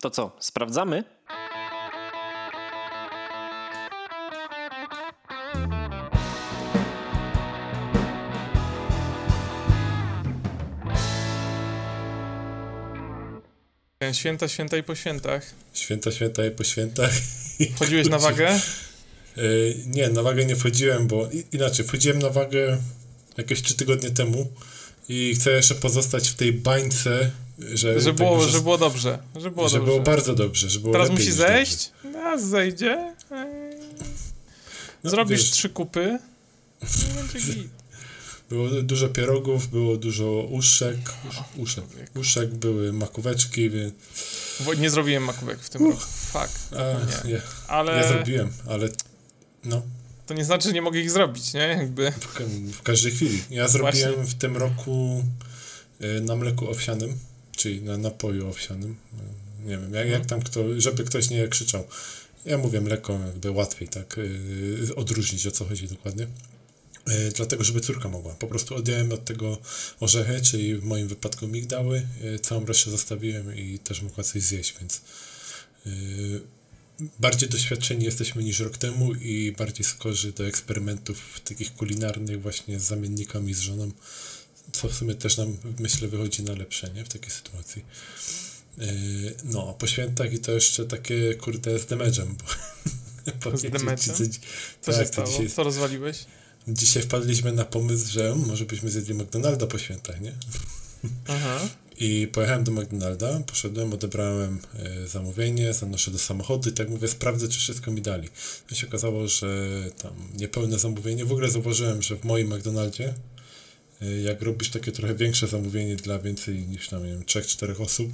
To co, sprawdzamy? Święta, święta i po świętach. Święta, święta i po świętach. Wchodziłeś na wagę? Yy, nie, na wagę nie wchodziłem, bo inaczej, wchodziłem na wagę jakieś trzy tygodnie temu i chcę jeszcze pozostać w tej bańce, że... Że było, tak, że, że było dobrze. Że było, że dobrze. było bardzo dobrze, że było Teraz musi zejść? No, zejdzie. No, Zrobisz wiesz, trzy kupy. Było dużo pierogów, było dużo uszek, uszek, uszek były makóweczki, więc... Nie zrobiłem makówek w tym Uch. roku, fuck. A, nie. Ale... Ja zrobiłem, ale no. To nie znaczy, że nie mogę ich zrobić, nie? Jakby. W, w każdej chwili. Ja zrobiłem Właśnie. w tym roku y, na mleku owsianym, czyli na napoju owsianym. Nie wiem, jak, jak mhm. tam kto, żeby ktoś nie krzyczał. Ja mówię mleko, jakby łatwiej tak yy, odróżnić o co chodzi dokładnie. Yy, dlatego, żeby córka mogła. Po prostu odjąłem od tego orzechy, czyli w moim wypadku migdały, całą resztę zostawiłem i też mogła coś zjeść, więc bardziej doświadczeni jesteśmy niż rok temu i bardziej skorzy do eksperymentów takich kulinarnych właśnie z zamiennikami z żoną, co w sumie też nam, myślę, wychodzi na lepsze, nie? W takiej sytuacji. Yy, no, po świętach i to jeszcze takie, kurde, z damage'em, bo... z damage'em? Co tak, się stało? Dzisiaj, Co rozwaliłeś? Dzisiaj wpadliśmy na pomysł, że może byśmy zjedli McDonalda po świętach, nie? Aha. I pojechałem do McDonalda, poszedłem, odebrałem e, zamówienie, zanoszę do samochodu i tak mówię, sprawdzę, czy wszystko mi dali. I się okazało, że tam niepełne zamówienie. W ogóle zauważyłem, że w moim McDonaldzie, e, jak robisz takie trochę większe zamówienie dla więcej niż tam, nie wiem, 3-4 osób,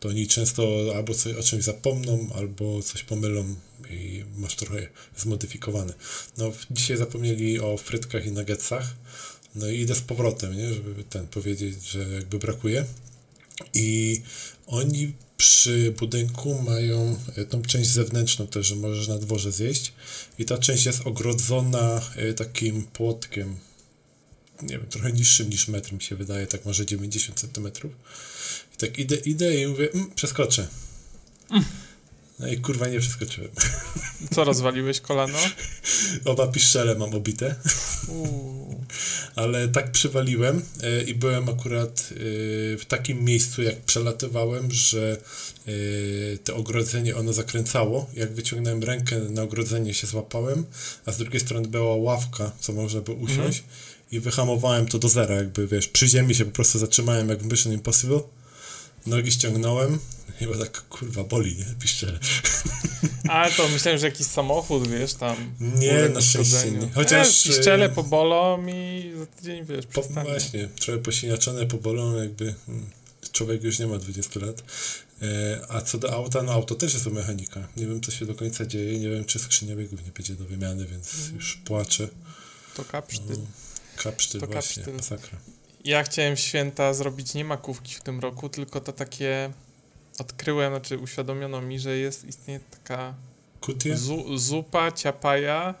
to oni często albo coś, o czymś zapomną, albo coś pomylą i masz trochę zmodyfikowane. No, dzisiaj zapomnieli o frytkach i nuggetsach, no i idę z powrotem, nie, żeby ten powiedzieć, że jakby brakuje. I oni przy budynku mają tą część zewnętrzną też, że możesz na dworze zjeść. I ta część jest ogrodzona e, takim płotkiem, nie wiem, trochę niższym niż metr mi się wydaje, tak może 90 cm. I tak idę, idę i mówię, mm, przeskoczę. Mm. No i kurwa nie przeskoczyłem. Co rozwaliłeś kolano? Oba piszczele mam obite. Ale tak przywaliłem e, i byłem akurat e, w takim miejscu, jak przelatywałem, że e, to ogrodzenie ono zakręcało. Jak wyciągnąłem rękę na ogrodzenie się złapałem, a z drugiej strony była ławka, co można by usiąść mhm. i wyhamowałem to do zera, jakby wiesz, przy ziemi się po prostu zatrzymałem jak w Mission Impossible. Nogi ściągnąłem, Chyba tak kurwa boli, nie? Piszczele. Ale to myślałem, że jakiś samochód, wiesz, tam. Nie, na szczęście nie. Chociaż... E, piszczele pobolą i za tydzień, wiesz, po, Właśnie, trochę posiniaczone pobolą, jakby hmm, człowiek już nie ma 20 lat. E, a co do auta, no auto też jest o mechanika. Nie wiem, co się do końca dzieje, nie wiem, czy skrzynia biegów nie będzie do wymiany, więc mm. już płaczę. To kapsztyl. No, kapsztyl to właśnie, kapsztyl. masakra. Ja chciałem święta zrobić nie makówki w tym roku, tylko to takie odkryłem, znaczy uświadomiono mi, że jest, istnieje taka zu, zupa ciapaja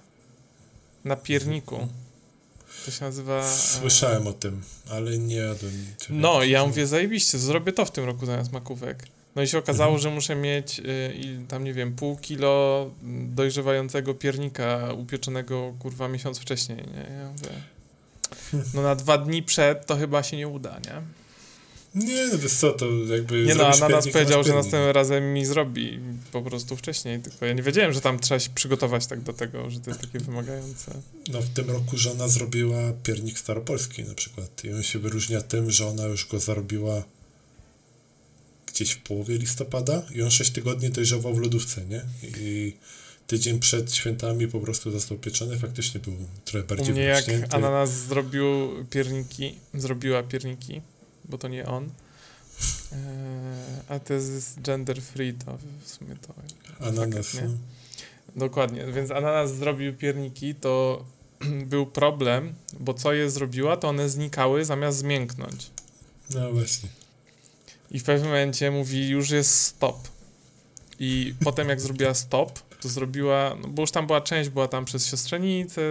na pierniku. To się nazywa... Słyszałem o tym, ale nie jadłem. No, ja mówię, zajebiście, zrobię to w tym roku zamiast makówek. No i się okazało, mhm. że muszę mieć y, tam, nie wiem, pół kilo dojrzewającego piernika upieczonego, kurwa, miesiąc wcześniej, nie? Ja mówię, no na dwa dni przed to chyba się nie uda, nie? Nie, no wiesz co, to jakby... Nie no, a na nas powiedział, że następnym razem mi zrobi po prostu wcześniej, tylko ja nie wiedziałem, że tam trzeba się przygotować tak do tego, że to jest takie wymagające. No w tym roku żona zrobiła piernik staropolski na przykład i on się wyróżnia tym, że ona już go zarobiła gdzieś w połowie listopada i on 6 tygodni dojrzewał w lodówce, nie? I tydzień przed świętami po prostu został pieczony, faktycznie był trochę bardziej U mnie jak ananas zrobił pierniki, zrobiła pierniki, bo to nie on. E, a to jest gender free, to w sumie to. Ananas. nie? Dokładnie, więc ananas zrobił pierniki, to był problem, bo co je zrobiła, to one znikały zamiast zmięknąć. No właśnie. I w pewnym momencie mówi, już jest stop. I potem jak zrobiła stop, to zrobiła, no bo już tam była część, była tam przez siostrzenicę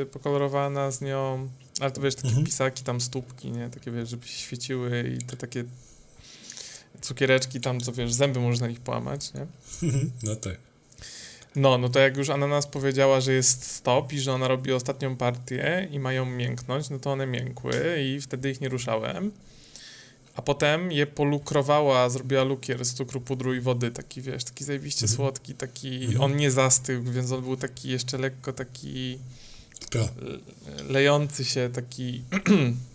y, pokolorowana z nią, ale to wiesz, takie mhm. pisaki, tam stópki, nie? Takie wiesz, żeby się świeciły i te takie cukiereczki tam, co wiesz, zęby można ich połamać, nie? No tak. No, no to jak już Ananas powiedziała, że jest stop i że ona robi ostatnią partię i mają mięknąć, no to one miękły i wtedy ich nie ruszałem. A potem je polukrowała, zrobiła lukier z cukru, pudru i wody, taki wiesz, taki zajebiście mhm. słodki, taki, mhm. on nie zastygł, więc on był taki jeszcze lekko taki lejący się, taki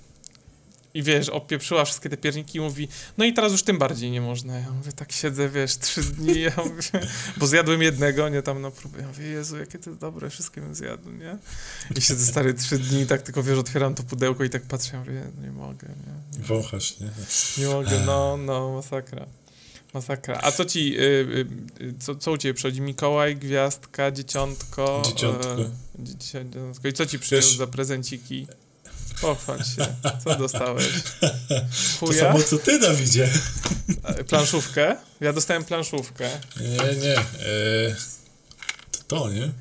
i wiesz, opieprzyła wszystkie te pierniki i mówi, no i teraz już tym bardziej nie można. Ja mówię, tak siedzę, wiesz, trzy dni, ja mówię, bo zjadłem jednego, nie tam na próbę. Ja mówię, Jezu, jakie to jest dobre, wszystkie bym zjadł, nie? I siedzę stary trzy dni, tak tylko, wiesz, otwieram to pudełko i tak patrzę, ja mówię, nie mogę, nie? nie Wąchasz, nie? Nie mogę, no, no, masakra. Masakra. A co ci, y, y, y, co, co u ciebie przychodzi? Mikołaj, gwiazdka, dzieciątko? Dzieciątko. E, dzieciątko. I co ci przyniósł za prezenciki? Pochwal się. Co dostałeś? Chuja? To samo co ty, Dawidzie. Planszówkę? Ja dostałem planszówkę. Nie, nie. E, to to, nie?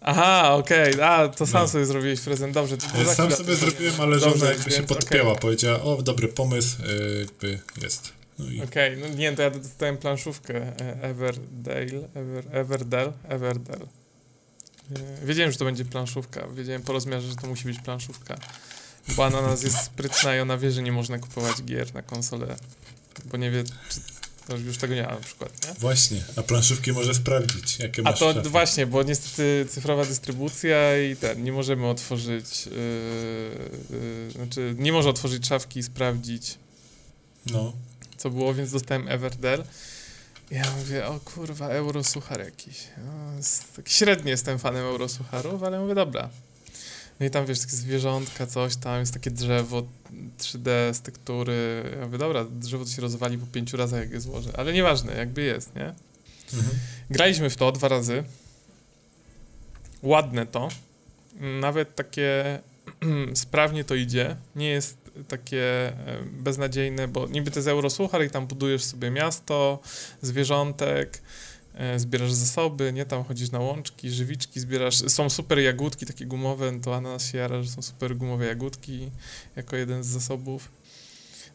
Aha, okej, okay. a to sam no. sobie zrobiłeś prezent, dobrze. To sam sobie zrobiłem, ale dobrze, żona jakby więc, się podpięła, okay. powiedziała, o, dobry pomysł, e, jakby jest. No i... Okej, okay, no nie, to ja dostałem planszówkę e, Everdale, Ever, Everdell, Everdell. Wiedziałem, że to będzie planszówka, wiedziałem po rozmiarze, że to musi być planszówka. Bo Ananas jest sprytna i ona wie, że nie można kupować gier na konsolę, bo nie wie, czy już tego nie ma na przykład, nie? Właśnie, a planszówki może sprawdzić, jakie masz A to szafy. właśnie, bo niestety cyfrowa dystrybucja i ten, nie możemy otworzyć, yy, yy, znaczy nie może otworzyć szafki i sprawdzić, no. co było, więc dostałem Everdell. Ja mówię, o kurwa, eurosuchar jakiś. No, tak średnio jestem fanem eurosucharów, ale mówię, dobra, no i tam wiesz, takie zwierzątka, coś tam, jest takie drzewo 3D z tektury. Ja mówię, dobra, drzewo to się rozwali po pięciu razach, jak je złożę. Ale nieważne, jakby jest, nie? Mhm. Graliśmy w to dwa razy. Ładne to. Nawet takie sprawnie to idzie. Nie jest takie e, beznadziejne, bo niby to jest eurosuchar i tam budujesz sobie miasto, zwierzątek, zbierasz zasoby, nie? Tam chodzisz na łączki, żywiczki zbierasz. Są super jagódki, takie gumowe, no to Ananas się jara, że są super gumowe jagódki jako jeden z zasobów.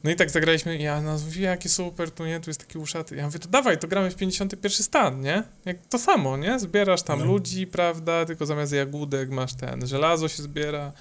No i tak zagraliśmy i ja mówi, jakie super, tu nie, tu jest taki uszaty. Ja mówię, to dawaj, to gramy w 51 stan, nie? Jak to samo, nie? Zbierasz tam no. ludzi, prawda, tylko zamiast jagódek masz ten, żelazo się zbiera,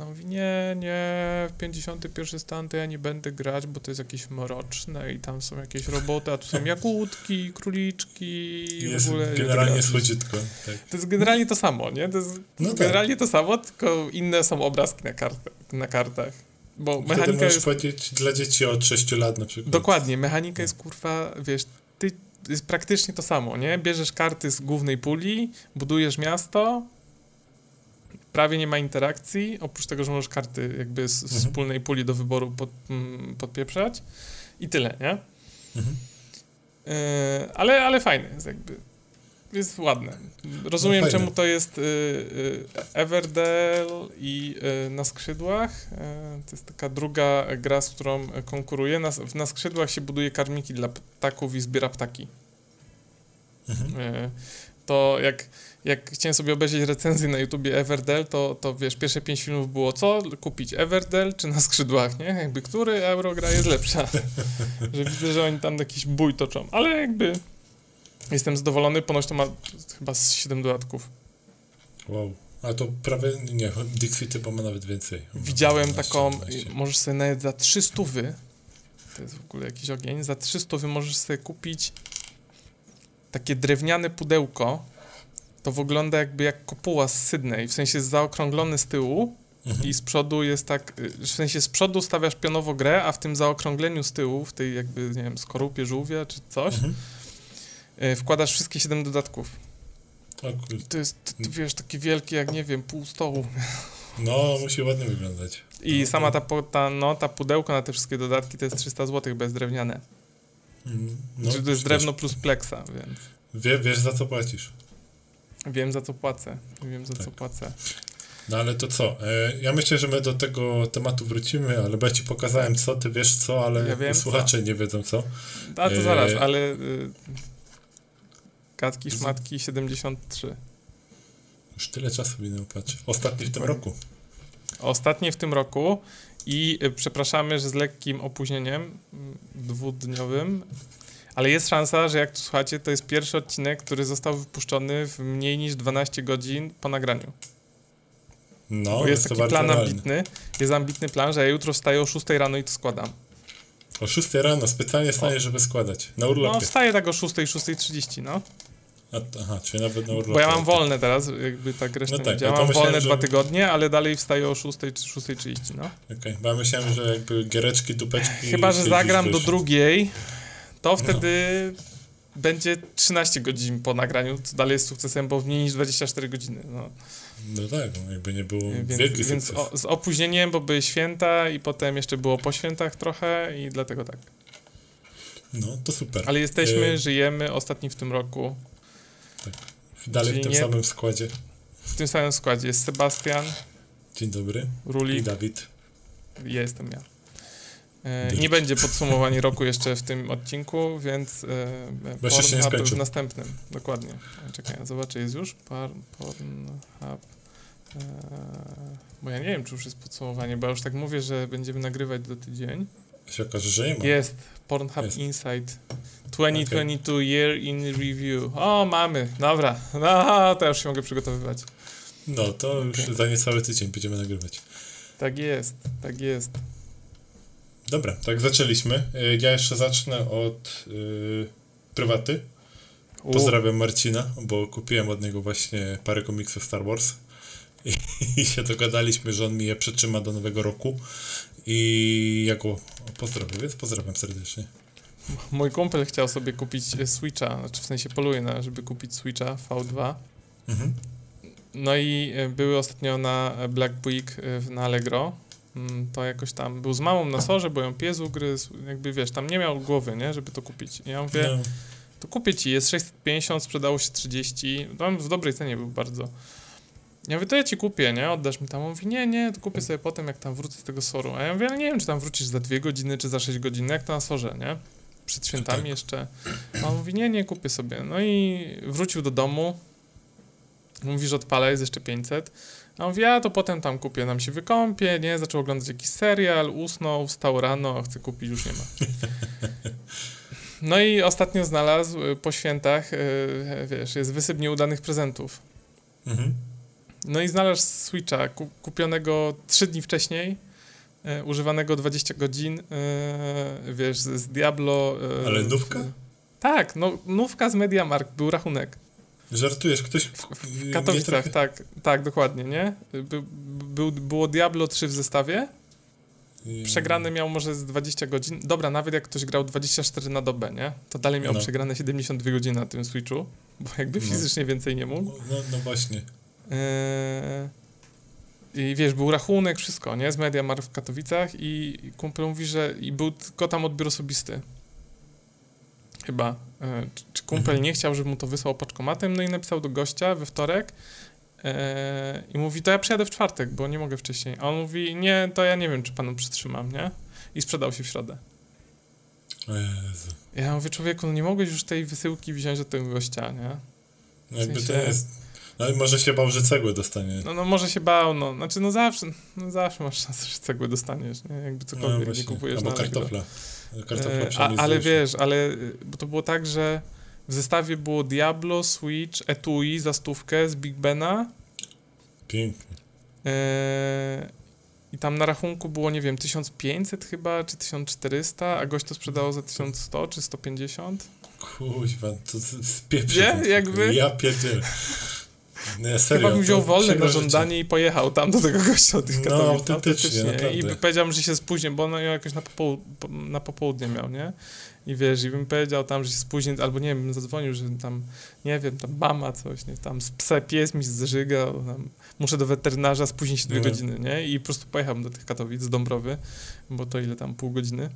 no mówi, nie, nie, w 51 stan to ja nie będę grać, bo to jest jakieś mroczne i tam są jakieś roboty, a tu są jagódki, króliczki jest w ogóle. generalnie słodziutko. Tak. To jest generalnie to samo, nie? To jest no tak. generalnie to samo, tylko inne są obrazki na, kartę, na kartach. Bo mechanika Wtedy możesz jest... powiedzieć dla dzieci od 6 lat na przykład. Dokładnie, mechanika jest kurwa, wiesz, ty jest praktycznie to samo, nie? Bierzesz karty z głównej puli, budujesz miasto, prawie nie ma interakcji, oprócz tego, że możesz karty jakby z, mhm. wspólnej puli do wyboru pod, m, mm, podpieprzać i tyle, nie? Mhm. Y, ale, ale fajne jest jakby. Jest ładne. Rozumiem, no czemu to jest y, y, Everdell i y, na skrzydłach. Y, to jest taka druga gra, z którą konkuruję. Na, na skrzydłach się buduje karmiki dla ptaków i zbiera ptaki. Mhm. To jak jak chciałem sobie obejrzeć recenzję na YouTubie Everdell, to, to wiesz, pierwsze pięć filmów było co kupić, Everdell czy na skrzydłach, nie? Jakby który Eurogra jest lepsza. że widzę, że oni tam jakiś bój toczą, ale jakby jestem zadowolony, ponoć to ma chyba z 7 dodatków. Wow. A to prawie, nie, Dixie typu ma nawet więcej. Widziałem 12, taką, 12. możesz sobie nawet za 300 wy, to jest w ogóle jakiś ogień, za 300 wy możesz sobie kupić takie drewniane pudełko, to wygląda jakby jak kopuła z Sydney, w sensie jest zaokrąglony z tyłu mhm. i z przodu jest tak, y, w sensie z przodu stawiasz pionowo grę, a w tym zaokrągleniu z tyłu, w tej jakby, nie wiem, skorupie żółwia czy coś, mhm. Y, wkładasz wszystkie siedem dodatków. I to jest, to, to, wiesz, taki wielki jak, nie wiem, pół stołu. No, musi ładnie wyglądać. I no, sama ta, ta, no, ta pudełko na te wszystkie dodatki to jest 300 zł, bez drewniane. No, to jest drewno plus pleksa, więc... Wie, wiesz, za co płacisz. Wiem za co płacę. Wiem za tak. co płacę. No ale to co? E, ja myślę, że my do tego tematu wrócimy, ale bo ja ci pokazałem co, ty wiesz co, ale ja wiem, słuchacze co. nie wiedzą co. A to zaraz, e, ale y, Katki Szmatki 73. Już tyle czasu minęło, patrz. Ostatni w tym roku. Ostatnie w tym roku i y, przepraszamy, że z lekkim opóźnieniem mm, dwudniowym, ale jest szansa, że jak tu słuchacie, to jest pierwszy odcinek, który został wypuszczony w mniej niż 12 godzin po nagraniu. No, Bo jest, jest taki plan ambitny, jest ambitny plan, że ja jutro wstaję o 6 rano i to składam. O 6 rano specjalnie staję, żeby składać. Na urlopie. No, wstaję tak o 6, 6.30, no. A, aha, czyli nawet na urlopie. Bo ja mam wolne teraz, jakby tak resztę No tak, działa. no mam wolne że- dwa tygodnie, ale dalej wstaję o 6 czy 6.30, no. Okej, bo ja myślałem, że jakby giereczki, dupeczki... Chyba, że zagram do drugiej, to wtedy będzie 13 godzin po nagraniu, co dalej jest sukcesem, bo w mniej niż 24 godziny, no. No tak, no jakby nie było Więc, wielki więc o, z opóźnieniem, bo były święta i potem jeszcze było po świętach trochę i dlatego tak. No, to super. Ale jesteśmy, E, żyjemy ostatni w tym roku. Dalej w czyli tym nie- samym składzie. W tym samym składzie jest Sebastian, Dzień dobry. I Rulik, Dawid. ja jestem ja. E, nie będzie podsumowania roku jeszcze w tym odcinku, więc Bo jeszcze się nie Pornhub w następnym, dokładnie. Czekaj, zobaczę, jest już Par, Pornhub. E, bo ja nie wiem, czy już jest podsumowanie, bo ja już tak mówię, że będziemy nagrywać do tydzień. Się okaże, że nie ma. Jest, Pornhub Jest. Insight 2022 Year in Review. O, mamy, dobra, no to już się mogę przygotowywać. No, to już Okej. za niecały tydzień będziemy nagrywać. Tak jest, tak jest. Dobra, tak zaczęliśmy. Y, Ja jeszcze zacznę od y, prywaty. Pozdrawiam Marcina, bo kupiłem od niego właśnie parę komiksów Star Wars i, i się dogadaliśmy, że on mi je przetrzyma do nowego roku i ja go pozdrowię, więc pozdrawiam serdecznie. Mój kumpel chciał sobie kupić e, Switcha, znaczy w sensie poluje na, żeby kupić Switcha V2. Mhm. No i e, były ostatnio na e, Black Week na Allegro. Mm, To jakoś tam był z mamą na sorze, bo ją pies ugryzł, jakby wiesz, tam nie miał głowy, nie, żeby to kupić. I ja mówię, No, to kupię ci, jest 650, sprzedało się 30, tam w dobrej cenie był bardzo. Ja mówię, to ja ci kupię, nie, oddasz mi tam. On mówi, nie, nie, to kupię sobie potem, jak tam wrócę z tego soru. A ja mówię, ale nie wiem, czy tam wrócisz za dwie godziny, czy za 6 godzin, jak to na sorze, nie? Przed świętami Tak. jeszcze. A on mówi, nie, nie, kupię sobie. No i wrócił do domu. Mówi, że odpala, jest jeszcze 500. A on mówi, a to potem tam kupię, nam się wykąpię, nie? Zaczął oglądać jakiś serial, usnął, wstał rano, chce kupić, już nie ma. No i ostatnio znalazł y, po świętach, y, wiesz, jest wysyp nieudanych prezentów. mhm. No i znalazł Switcha ku, kupionego 3 dni wcześniej, y, używanego 20 godzin, y, wiesz, z Diablo. y, Ale nówka? Tak, no nówka z Mediamarkt, był rachunek. Żartujesz, ktoś W Katowicach, tak, tak, dokładnie, nie? By, był, było Diablo 3 w zestawie, przegrany miał może z 20 godzin. Dobra, nawet jak ktoś grał 24 na dobę, nie? To dalej miał No. przegrane 72 godziny na tym Switchu, bo jakby No. fizycznie więcej nie mógł. No, no właśnie. Eee, I wiesz, był rachunek, wszystko, nie? Z Mediamarkt w Katowicach i kumpel mówi, że i był tylko tam odbiór osobisty. Chyba. E, czy, czy kumpel Mhm. nie chciał, żeby mu to wysłał paczkomatem, no i napisał do gościa we wtorek e, i mówi, to ja przyjadę w czwartek, bo nie mogę wcześniej. A on mówi, nie, to ja nie wiem, czy panu przytrzymam, nie? I sprzedał się w środę. O Jezu. Ja mówię, człowieku, no nie mogłeś już tej wysyłki wziąć od tego gościa, nie? No jakby to sensie- jest... No i może się bał, że cegłę dostanie. No, no może się bał, no. Znaczy, no zawsze, no zawsze masz szansę, że cegłę dostaniesz, nie? Jakby No cokolwiek nie właśnie. kupujesz Albo kartofla. Kartofla E, a, ale wiesz, ale bo to było tak, że w zestawie było Diablo, Switch, Etui za stówkę z Big Bena Pięknie. e, i tam na rachunku było, nie wiem, 1500 chyba, czy 1400, a gość to sprzedało za 1100 czy 150. Kuźwa, to spieprzyć. Nie? Jakby? Ja pierdzielę. Nie, serio. Chyba bym wziął wolne na żądanie i pojechał tam do tego gościa od tych No, Katowic. autentycznie, naprawdę. I by powiedział że się spóźnię, bo on ją jakoś na, popoł- po- na popołudnie miał, nie? I wiesz, i bym powiedział tam, że się spóźnię, albo nie wiem, bym zadzwonił, że tam, nie wiem, tam mama coś, nie? Tam psa pies mi zżygał, tam muszę do weterynarza, spóźnię się dwie No. godziny, nie? I po prostu pojechałem do tych Katowic, z Dąbrowy, bo to ile tam, pół godziny.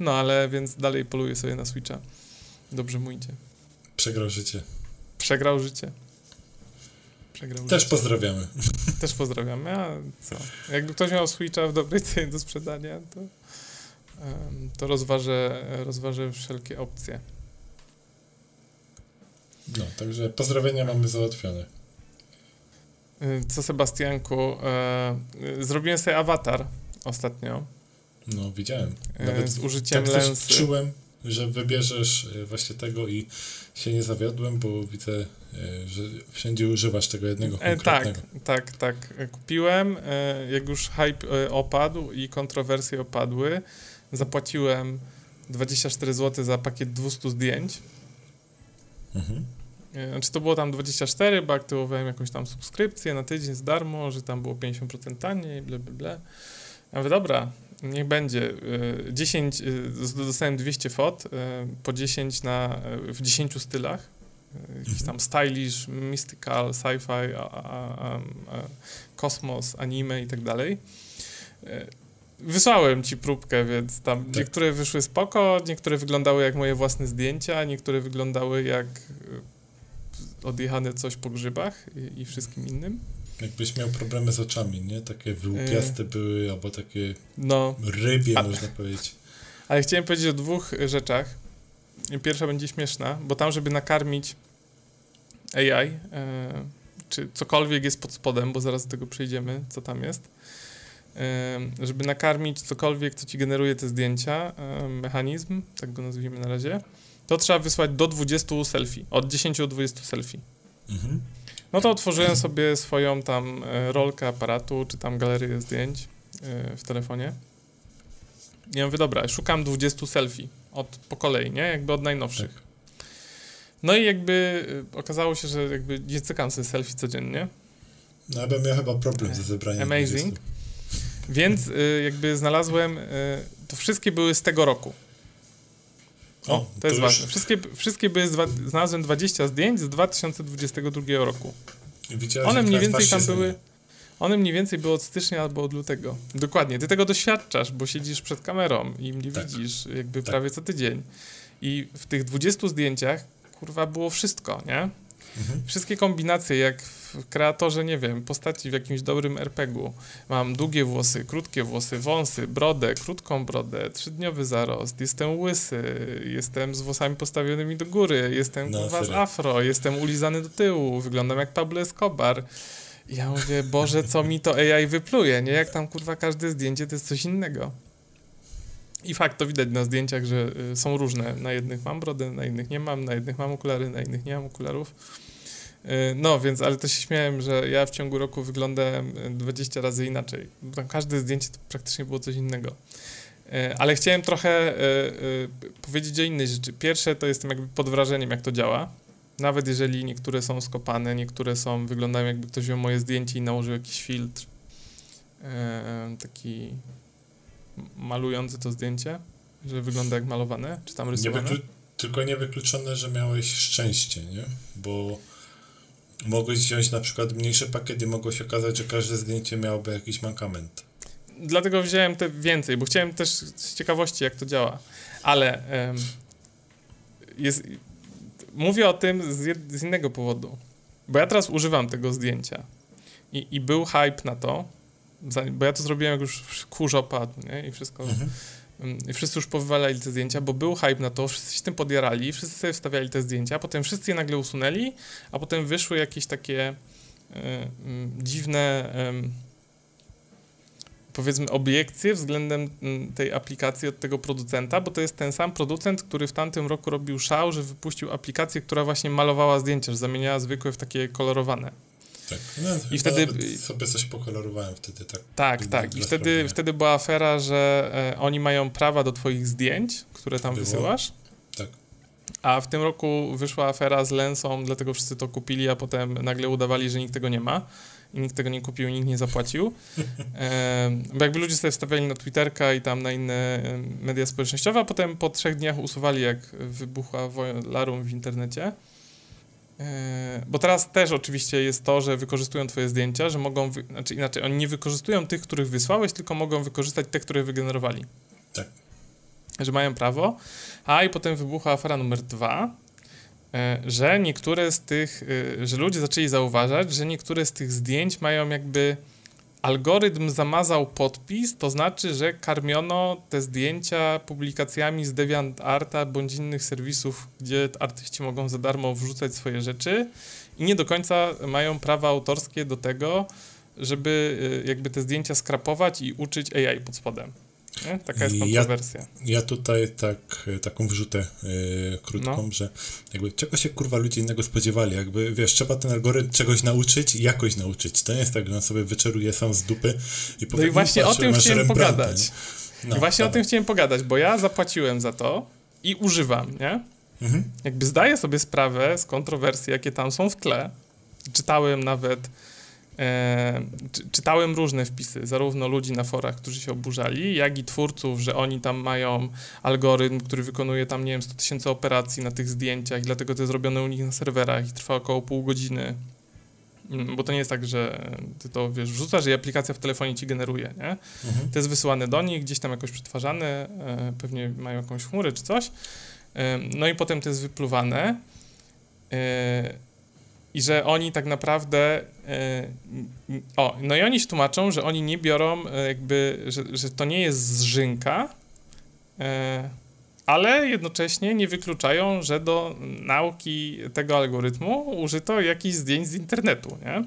No, ale więc dalej poluję sobie na Switcha. Dobrze mu idzie. Przegrał życie. Przegrał życie. Przegrał Też pozdrawiamy. Też pozdrawiamy, a co? Jakby ktoś miał Switcha w dobrej cenie do sprzedania, to, to rozważę, rozważę wszelkie opcje. No, także pozdrowienia mamy załatwione. co Sebastianku, zrobiłem sobie awatar ostatnio. No, widziałem. Nawet z użyciem tak lensy. Czułem, że wybierzesz właśnie tego i się nie zawiodłem, bo widzę, że wszędzie używasz tego jednego konkretnego. E, tak, tak, tak. Kupiłem, jak już hype opadł i kontrowersje opadły, zapłaciłem 24 zł za pakiet 200 zdjęć. Mhm. E, znaczy to było tam 24, bo aktywowałem jakąś tam subskrypcję na tydzień z darmo, że tam było 50% taniej, bla, bla, bla. Ja mówię, dobra, niech będzie. 10, e, e, dostałem 200 fot, po 10 na, w 10 stylach. Jakiś mhm. tam stylish, mystical, sci-fi, kosmos, anime i tak dalej. Wysłałem ci próbkę, więc tam tak. niektóre wyszły spoko, niektóre wyglądały jak moje własne zdjęcia, niektóre wyglądały jak e, odjechane coś po grzybach i, i wszystkim innym. Jakbyś miał problemy z oczami, nie? Takie wyłupiaste yy. były, albo takie no. rybie, A, można powiedzieć. Ale chciałem powiedzieć o dwóch rzeczach. Pierwsza będzie śmieszna, bo tam, żeby nakarmić AI, yy, e, czy cokolwiek jest pod spodem, bo zaraz do tego przejdziemy, co tam jest, żeby nakarmić cokolwiek, co ci generuje te zdjęcia, mechanizm, tak go nazwijmy na razie, to trzeba wysłać do 20 selfie, od 10 do 20 selfie. Mhm. No to otworzyłem sobie swoją tam e, rolkę aparatu, czy tam galerię zdjęć e, w telefonie. I ja mówię, dobra, szukam 20 selfie od, po kolei, nie? Jakby od najnowszych. Tak. No i jakby e, okazało się, że jakby nie cykam sobie selfie codziennie. No ja bym miał chyba problem ze zebraniem Amazing. 20. Więc y, jakby znalazłem, y, to wszystkie były z tego roku. O, o to, to jest już... ważne. Wszystkie, wszystkie były, dwa, znalazłem 20 zdjęć z 2022 roku. One mniej więcej tam były, one mniej więcej były od stycznia albo od lutego. Dokładnie, ty tego doświadczasz, bo siedzisz przed kamerą i mnie tak. widzisz jakby tak. prawie co tydzień. I w tych 20 zdjęciach, kurwa, było wszystko, nie? Mhm. Wszystkie kombinacje, jak w kreatorze, nie wiem, postaci w jakimś dobrym RPG-u. Mam długie włosy, krótkie włosy, wąsy, brodę, krótką brodę, trzydniowy zarost, jestem łysy, jestem z włosami postawionymi do góry, jestem no, kurwa z afro, jestem ulizany do tyłu, wyglądam jak Pablo Escobar. Ja mówię, Boże, co mi to AI wypluje, nie? Jak tam kurwa każde zdjęcie to jest coś innego. I fakt, to widać na zdjęciach, że y, są różne. Na jednych mam brodę, na innych nie mam, na jednych mam okulary, na innych nie mam okularów. Y, no, więc, ale to się śmiałem, że ja w ciągu roku wyglądałem 20 razy inaczej. Tam każde zdjęcie to praktycznie było coś innego. Y, ale chciałem trochę powiedzieć o innej rzeczy. Pierwsze to jestem jakby pod wrażeniem, jak to działa. Nawet jeżeli niektóre są skopane, niektóre są, wyglądają jakby ktoś wziął moje zdjęcie i nałożył jakiś filtr. Taki malujący to zdjęcie, że wygląda jak malowane, czy tam rysowane. Nie tylko niewykluczone, że miałeś szczęście, nie? Bo mogłeś wziąć na przykład mniejszy pakiet i mogło się okazać, że każde zdjęcie miałoby jakiś mankament. Dlatego wziąłem te więcej, bo chciałem też z ciekawości, jak to działa. Ale um, jest, mówię o tym z, z, innego powodu. Bo ja teraz używam tego zdjęcia. I, I był hype na to, bo ja to zrobiłem jak już kurz opadł, nie? I wszystko. Mhm. Mm, I wszyscy już powywalali te zdjęcia, bo był hype na to, wszyscy się tym podjarali, wszyscy sobie wstawiali te zdjęcia, potem wszyscy je nagle usunęli, a potem wyszły jakieś takie y, y, dziwne y, powiedzmy obiekcje względem mm, tej aplikacji od tego producenta, bo to jest ten sam producent, który w tamtym roku robił szał, że wypuścił aplikację, która właśnie malowała zdjęcia, że zamieniała zwykłe w takie kolorowane. Tak, no, I wtedy sobie coś pokolorowałem wtedy, tak. Tak, tak. I wtedy, wtedy była afera, że e, oni mają prawa do twoich zdjęć, które tam Było? wysyłasz. Tak. A w tym roku wyszła afera z Lensą, dlatego wszyscy to kupili, a potem nagle udawali, że nikt tego nie ma. I nikt tego nie kupił, nikt nie zapłacił. E, bo jakby ludzie sobie wstawiali na Twitterka i tam na inne media społecznościowe, a potem po trzech dniach usuwali, jak wybuchła larum w internecie. E, bo teraz też oczywiście jest to, że wykorzystują twoje zdjęcia, że mogą, wy... znaczy inaczej, oni nie wykorzystują tych, których wysłałeś, tylko mogą wykorzystać te, które wygenerowali. Tak. Że mają prawo. A i potem wybuchła afera numer dwa, że niektóre z tych, e, że ludzie zaczęli zauważać, że niektóre z tych zdjęć mają jakby algorytm zamazał podpis, to znaczy, że karmiono te zdjęcia publikacjami z DeviantArta bądź innych serwisów, gdzie artyści mogą za darmo wrzucać swoje rzeczy i nie do końca mają prawa autorskie do tego, żeby y, jakby te zdjęcia skrapować i uczyć AI pod spodem. Nie? Taka jest kontrowersja. Ja, ja tutaj tak, taką wrzutę yy, krótką, no. że jakby czego się kurwa ludzie innego spodziewali, jakby wiesz, trzeba ten algorytm czegoś nauczyć i jakoś nauczyć. To nie jest tak, że on sobie wyczeruje sam z dupy i powie, no i właśnie o tym chciałem pogadać. No, I właśnie o tym chciałem pogadać, bo ja zapłaciłem za to i używam, nie? Mhm. Jakby zdaję sobie sprawę z kontrowersji, jakie tam są w tle. Czytałem nawet E, czytałem różne wpisy, zarówno ludzi na forach, którzy się oburzali, jak i twórców, że oni tam mają algorytm, który wykonuje tam, nie wiem, 100 tysięcy operacji na tych zdjęciach, dlatego to jest zrobione u nich na serwerach i trwa około pół godziny. Mm, bo to nie jest tak, że ty to wiesz, wrzucasz i aplikacja w telefonie ci generuje, nie? Mhm. To jest wysyłane do nich, gdzieś tam jakoś przetwarzane, e, pewnie mają jakąś chmurę czy coś. E, no i potem to jest wypluwane i że oni tak naprawdę. Yy, o, no i oni się tłumaczą, że oni nie biorą, yy, jakby, że, że to nie jest zżynka, yy, ale jednocześnie nie wykluczają, że do nauki tego algorytmu użyto jakichś zdjęć z internetu, nie?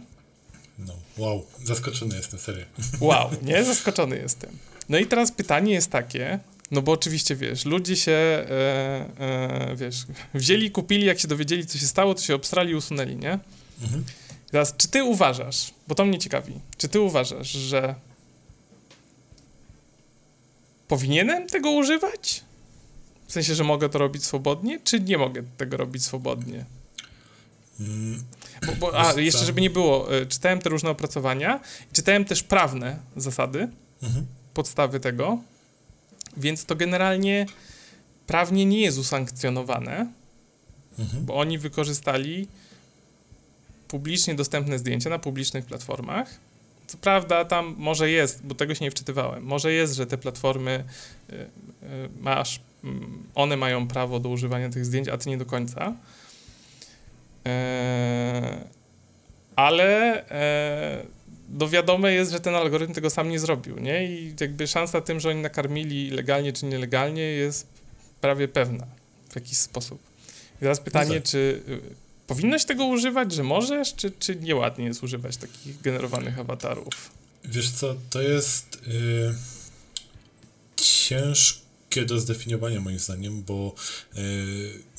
No, wow, zaskoczony jestem, serio. Wow, nie? Zaskoczony jestem. No i teraz pytanie jest takie, no bo oczywiście, wiesz, ludzie się, e, e, wiesz, wzięli, kupili, jak się dowiedzieli, co się stało, to się obstrali i usunęli, nie? Mhm. Teraz, czy ty uważasz, bo to mnie ciekawi, czy ty uważasz, że powinienem tego używać? W sensie, że mogę to robić swobodnie, czy nie mogę tego robić swobodnie? Mm. Bo, bo, a, jeszcze żeby nie było, e, czytałem te różne opracowania, czytałem też prawne zasady, mhm. podstawy tego, więc to generalnie prawnie nie jest usankcjonowane, mhm. bo oni wykorzystali publicznie dostępne zdjęcia na publicznych platformach. Co prawda tam może jest, bo tego się nie wczytywałem, może jest, że te platformy y, y, masz, mm, one mają prawo do używania tych zdjęć, a ty nie do końca. E, ale e, no wiadome jest, że ten algorytm tego sam nie zrobił, nie? I jakby szansa tym, że oni nakarmili legalnie czy nielegalnie jest prawie pewna w jakiś sposób. I teraz pytanie, no czy y, powinnoś tego używać, że możesz, czy, czy nieładnie jest używać takich generowanych awatarów? Wiesz co, to jest yy, ciężko do zdefiniowania moim zdaniem, bo yy,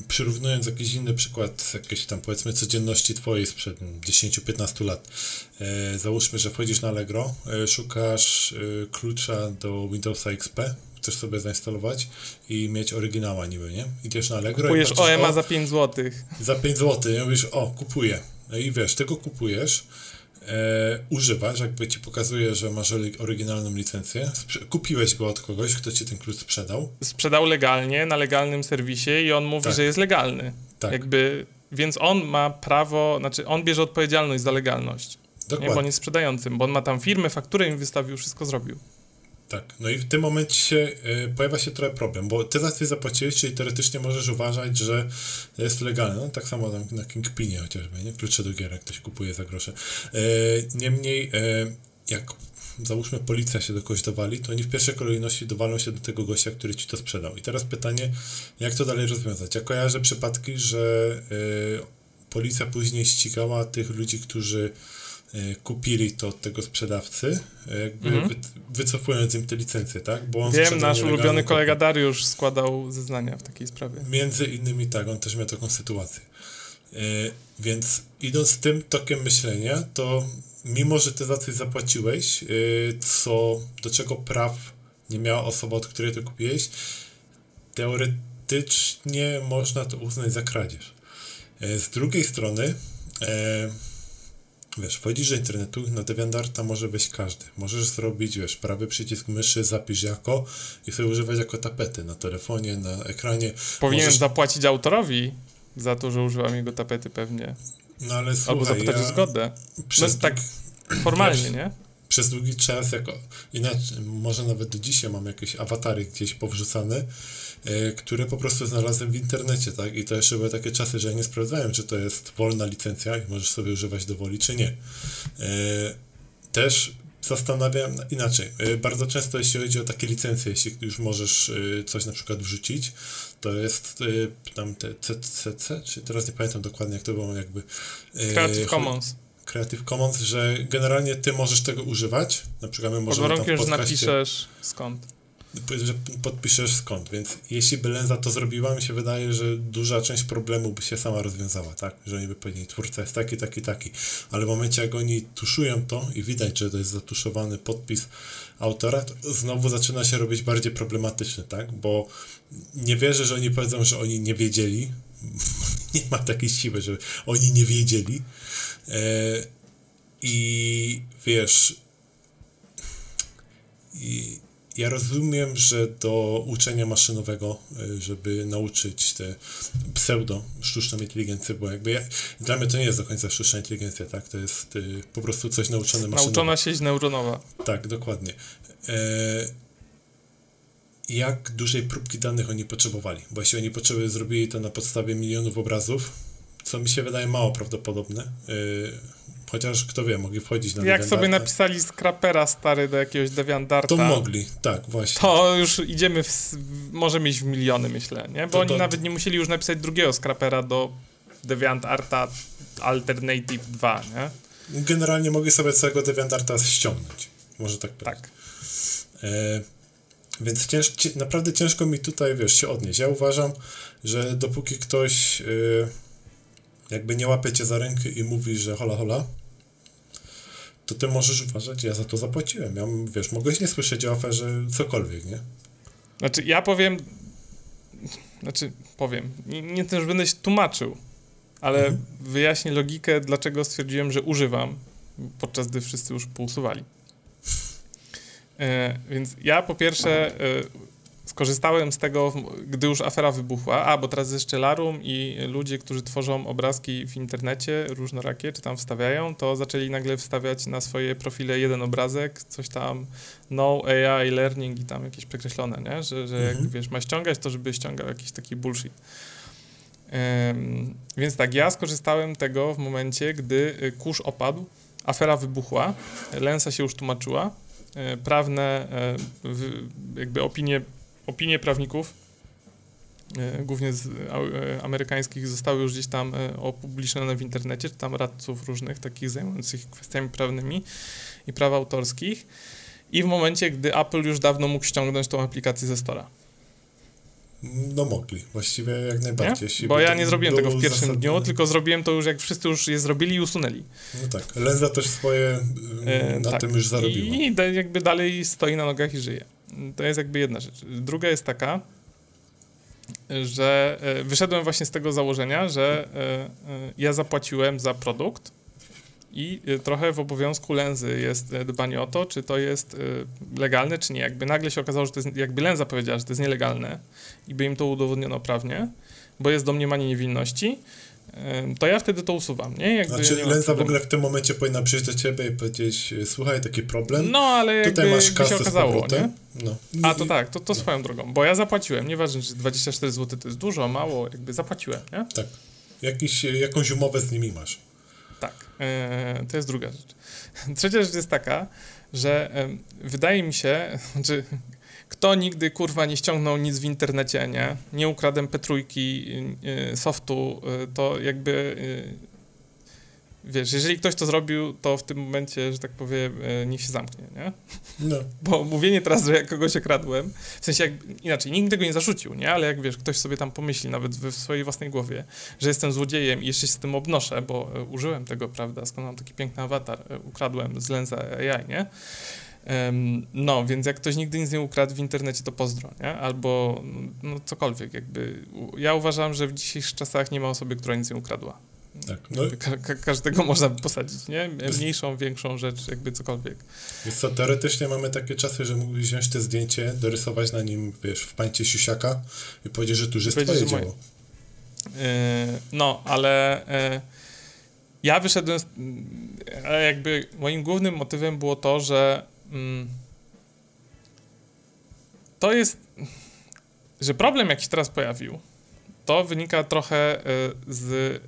przyrównując jakiś inny przykład jakiejś tam powiedzmy codzienności twojej sprzed 10-15 lat, yy, załóżmy, że wchodzisz na Allegro, yy, szukasz klucza do Windowsa XP, chcesz sobie zainstalować i mieć oryginała niby, nie? Idziesz na Allegro Kupujesz i patrzysz, OMA za 5 zł. Za 5 zł, i mówisz, o, kupuję. No i wiesz, tego kupujesz, używasz, jakby ci pokazuje, że masz oryginalną licencję. kupiłeś go od kogoś, kto ci ten klucz sprzedał. Sprzedał legalnie, na legalnym serwisie i on mówi, tak. że jest legalny. Tak. Jakby, więc on ma prawo, znaczy on bierze odpowiedzialność za legalność. Dokładnie. Nie, bo on jest sprzedającym, bo on ma tam firmę, fakturę im wystawił, wszystko zrobił. Tak, no i w tym momencie y, pojawia się trochę problem, bo ty za coś zapłaciłeś, czyli teoretycznie możesz uważać, że jest legalne. No, tak samo na, na Kingpinie chociażby, nie? Klucze do gier, jak ktoś kupuje za grosze. Y, niemniej, y, jak załóżmy policja się do kogoś dowali, to oni w pierwszej kolejności dowalą się do tego gościa, który ci to sprzedał. I teraz pytanie, jak to dalej rozwiązać? Ja kojarzę przypadki, że policja później ścigała tych ludzi, którzy kupili to od tego sprzedawcy, e, jakby -hmm. wycofując im te licencje, tak? Bo on Wiem, nasz ulubiony kolega Dariusz składał zeznania w takiej sprawie. Między innymi tak, on też miał taką sytuację. E, więc idąc tym tokiem myślenia, to mimo, że ty za coś zapłaciłeś, co, do czego praw nie miała osoba, od której to kupiłeś, teoretycznie można to uznać za kradzież. Z drugiej strony, Wiesz, wchodzisz do internetu, na DeviantArta może wejść każdy. Możesz zrobić, wiesz, prawy przycisk myszy, zapisz jako i sobie używać jako tapety na telefonie, na ekranie. Powinienem możesz... zapłacić autorowi za to, że używam jego tapety pewnie. No ale słuchaj, Albo zapytać ja... o zgodę. Przez... No, tak formalnie, ja... nie? Przez długi czas, jako inaczej, może nawet do dzisiaj mam jakieś awatary gdzieś powrzucane, które po prostu znalazłem w internecie, tak? I to jeszcze były takie czasy, że ja nie sprawdzałem, czy to jest wolna licencja i możesz sobie używać do woli, czy nie. E, też zastanawiam inaczej. Y, bardzo często, jeśli chodzi o takie licencje, jeśli już możesz coś na przykład wrzucić, to jest tam te CCC, czy teraz nie pamiętam dokładnie, jak to było jakby. Creative Commons. Creative Commons, że generalnie ty możesz tego używać. Na przykład my możemy Pod warunkiem, że napiszesz skąd że podpiszesz skąd, więc jeśli by Lenza to zrobiła, mi się wydaje, że duża część problemu by się sama rozwiązała, tak? Że oni by powiedzieli, twórca jest taki, taki, taki, ale w momencie jak oni tuszują to i widać, że to jest zatuszowany podpis autora, to znowu zaczyna się robić bardziej problematyczny, tak? Bo nie wierzę, że oni powiedzą, że oni nie wiedzieli, nie ma takiej siły, że oni nie wiedzieli e, i wiesz i ja rozumiem, że do uczenia maszynowego, e, żeby nauczyć te pseudo sztuczną inteligencję, bo jakby ja, dla mnie to nie jest do końca sztuczna inteligencja, tak? To jest y, po prostu coś nauczone maszynowo. Nauczona sieć neuronowa. Tak, dokładnie. E, jak dużej próbki danych oni potrzebowali? Bo jeśli oni potrzeby zrobili to na podstawie milionów obrazów, co mi się wydaje mało prawdopodobne, e, Chociaż kto wie, mogli wchodzić na Jak sobie napisali scrapera stary do jakiegoś DeviantArta. To mogli, tak, właśnie. To już idziemy, w, może mieć w miliony, myślę, nie? Bo to, oni to, nawet nie musieli już napisać drugiego scrapera do DeviantArta Alternative 2, nie? Generalnie mogli sobie całego DeviantArta ściągnąć. Może tak powiedzieć. Tak. E, więc cięż, naprawdę ciężko mi tutaj, wiesz, się odnieść. Ja uważam, że dopóki ktoś... E, jakby nie łapie cię za rękę i mówi, że hola hola, to ty możesz uważać, ja za to zapłaciłem. Ja, wiesz, mogłeś nie słyszeć o aferze cokolwiek, nie? Znaczy, ja powiem, znaczy, powiem, nie, nie też będę się tłumaczył, ale mhm. wyjaśnię logikę, dlaczego stwierdziłem, że używam, podczas gdy wszyscy już pousuwali. E, więc ja po pierwsze e, skorzystałem z tego, gdy już afera wybuchła, a bo teraz jeszcze Larum i ludzie, którzy tworzą obrazki w internecie, różnorakie, czy tam wstawiają, to zaczęli nagle wstawiać na swoje profile jeden obrazek, coś tam no AI learning i tam jakieś przekreślone, nie? Że, że mhm. jak wiesz, ma ściągać, to żeby ściągał jakiś taki bullshit. Um, więc tak, ja skorzystałem tego w momencie, gdy y, kurz opadł, afera wybuchła, Lensa się już tłumaczyła, y, prawne y, jakby opinie opinie prawników, e, głównie z e, amerykańskich, zostały już gdzieś tam e, opublicznione w internecie, czy tam radców różnych, takich zajmujących kwestiami prawnymi i praw autorskich. I w momencie, gdy Apple już dawno mógł ściągnąć tą aplikację ze Stora. No mogli, właściwie jak najbardziej. Bo ja nie zrobiłem tego w pierwszym zasadne... dniu, tylko zrobiłem to już jak wszyscy już je zrobili i usunęli. No tak, Lenza też swoje e, na tak. tym już zarobiła. I jakby dalej stoi na nogach i żyje. To jest jakby jedna rzecz. Druga jest taka, że e, wyszedłem właśnie z tego założenia, że e, e, ja zapłaciłem za produkt i trochę w obowiązku Lenzy jest dbanie o to, czy to jest legalne, czy nie. Jakby nagle się okazało, że to jest, jakby Lenza powiedziała, że to jest nielegalne i by im to udowodniono prawnie, bo jest domniemanie niewinności, to ja wtedy to usuwam, nie? Jakby znaczy nie Lenza w ogóle w tym momencie powinna przyjść do ciebie i powiedzieć, słuchaj, taki problem, no, ale tutaj masz kasę się okazało, nie? No. A to tak, to, to no. swoją drogą, bo ja zapłaciłem, nieważne, czy 24 zł to jest dużo, mało, jakby zapłaciłem, nie? Tak. Jakiś, jakąś umowę z nimi masz. Tak, e, to jest druga rzecz. Trzecia rzecz jest taka, że e, wydaje mi się, że kto nigdy kurwa nie ściągnął nic w internecie, nie? Nie ukradłem Petrójki y, softu, y, to jakby y, wiesz, jeżeli ktoś to zrobił, to w tym momencie, że tak powiem, niech się zamknie, nie? No. Bo mówienie teraz, że ja kogoś okradłem, w sensie jak, inaczej, nikt tego nie zarzucił, nie? Ale jak wiesz, ktoś sobie tam pomyśli, nawet w swojej własnej głowie, że jestem złodziejem i jeszcze się z tym obnoszę, bo użyłem tego, prawda, skąd mam taki piękny awatar, ukradłem z Lenza AI, nie? No, więc jak ktoś nigdy nic nie ukradł w internecie, to pozdro, nie? Albo no, cokolwiek, jakby. Ja uważam, że w dzisiejszych czasach nie ma osoby, która nic nie ukradła. Tak, no. Ka ka każdego można posadzić, nie? Mniejszą, większą rzecz, jakby cokolwiek. Więc co, teoretycznie mamy takie czasy, że mógłbyś wziąć te zdjęcie, dorysować na nim, wiesz, w pańcie siusiaka i powiedzieć, że tu już jest twoje dzieło. Yy, no, ale... Yy, ja wyszedłem, z, ale jakby moim głównym motywem było to, że. To jest, że problem jakiś teraz pojawił, to wynika trochę y, z, y,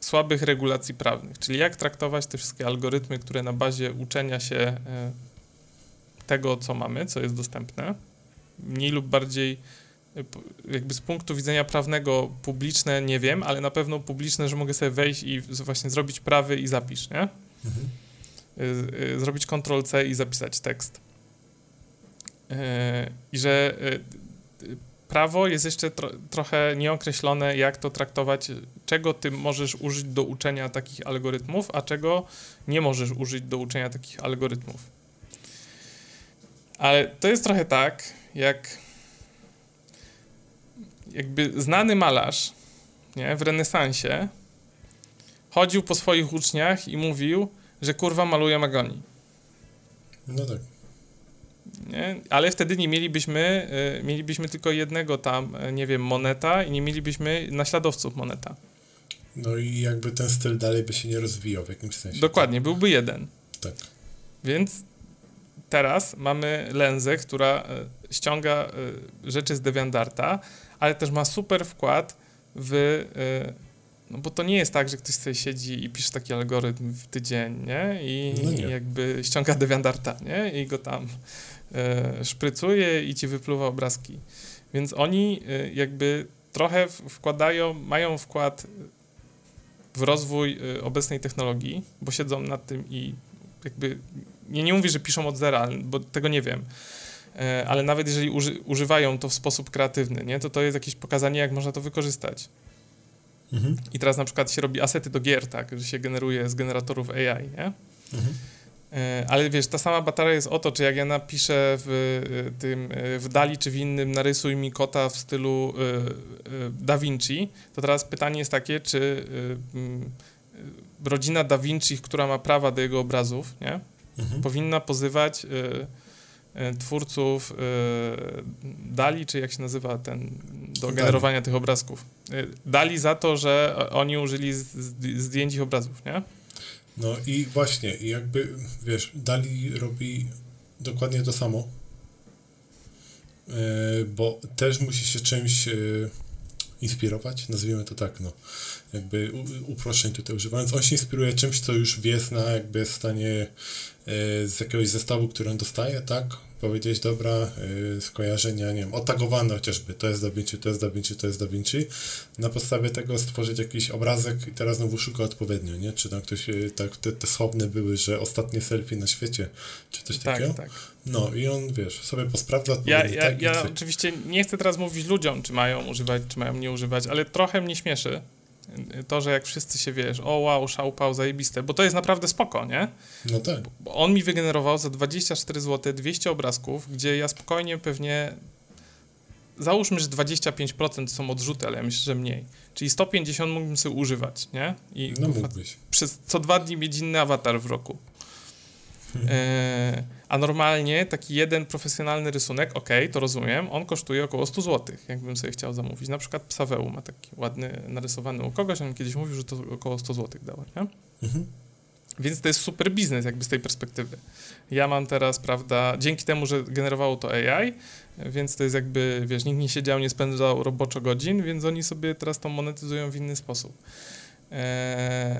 słabych regulacji prawnych, czyli jak traktować te wszystkie algorytmy, które na bazie uczenia się e, tego, co mamy, co jest dostępne, mniej lub bardziej jakby z punktu widzenia prawnego publiczne nie wiem, ale na pewno publiczne, że mogę sobie wejść i właśnie zrobić prawy i zapisz, nie? Mhm. Zrobić Ctrl-C i zapisać tekst. I że prawo jest jeszcze tro, trochę nieokreślone, jak to traktować, czego ty możesz użyć do uczenia takich algorytmów, a czego nie możesz użyć do uczenia takich algorytmów. Ale to jest trochę tak, jak jakby znany malarz nie, w renesansie chodził po swoich uczniach i mówił, że kurwa maluje magoni. No tak. Nie? Ale wtedy nie mielibyśmy, y, mielibyśmy tylko jednego tam, y, nie wiem, moneta i nie mielibyśmy naśladowców moneta. No i jakby ten styl dalej by się nie rozwijał w jakimś sensie. Dokładnie, tak? byłby jeden. Tak. Więc teraz mamy lensę, która y, ściąga rzeczy z DeviantArta, ale też ma super wkład w no bo to nie jest tak, że ktoś sobie siedzi i pisze taki algorytm w tydzień, nie? I, no nie. jakby ściąga DeviantArta, nie? I go tam e, szprycuje i ci wypluwa obrazki. Więc oni e, jakby trochę wkładają, mają wkład w rozwój e, obecnej technologii, bo siedzą nad tym i jakby, nie, nie mówię, że piszą od zera, bo tego nie wiem, ale nawet jeżeli uży, używają to w sposób kreatywny, nie, to to jest jakieś pokazanie, jak można to wykorzystać. Mhm. I teraz na przykład się robi asety do gier, tak, że się generuje z generatorów AI, nie? Mhm. E, ale wiesz, ta sama bateria jest o to, czy jak ja napiszę w e, tym, e, w Dali czy w innym narysuj mi kota w stylu Da Vinci, to teraz pytanie jest takie, czy rodzina Da Vinci, która ma prawa do jego obrazów, nie? Mhm. Powinna pozywać twórców Dali, czy jak się nazywa ten, do generowania tych obrazków. Dali za to, że oni użyli zdjęć ich obrazów, nie? No i właśnie, jakby, wiesz, Dali robi dokładnie to samo, bo też musi się czymś inspirować, nazwijmy to tak, no, jakby uproszczeń tutaj używając. On się inspiruje czymś, co już wie, na jakby jest w stanie z jakiegoś zestawu, który on dostaje, tak, powiedzieć, dobra, yy, skojarzenia, nie wiem, otagowane chociażby, to jest Da Vinci, to jest Da Vinci, to jest Da Vinci, na podstawie tego stworzyć jakiś obrazek i teraz znowu szuka odpowiednio, nie? Czy tam ktoś, y, tak, te, te sławne były, że ostatnie selfie na świecie, czy coś tak, takiego? Tak. No i on, wiesz, sobie posprawdza Ja, ja, tak, ja oczywiście nie chcę teraz mówić ludziom, czy mają używać, czy mają nie używać, ale trochę mnie śmieszy, to, że jak wszyscy się wiesz, o wow, szałpał, zajebiste, bo to jest naprawdę spoko, nie? No tak. Bo on mi wygenerował za 24 zł 200 obrazków, gdzie ja spokojnie pewnie załóżmy, że 25% są odrzuty, ale ja myślę, że mniej. Czyli 150 mógłbym sobie używać, nie? I no mógłbyś. Przez co dwa dni mieć inny awatar w roku. E, a normalnie taki jeden profesjonalny rysunek, ok, to rozumiem, on kosztuje około 100 zł, jakbym sobie chciał zamówić. Na przykład Psaweł ma taki ładny, narysowany u kogoś, on kiedyś mówił, że to około 100 zł dało, nie? Mhm. Więc to jest super biznes jakby z tej perspektywy. Ja mam teraz, prawda, dzięki temu, że generowało to AI, więc to jest jakby, wiesz, nikt nie siedział, nie spędzał roboczo godzin, więc oni sobie teraz to monetyzują w inny sposób. Eee,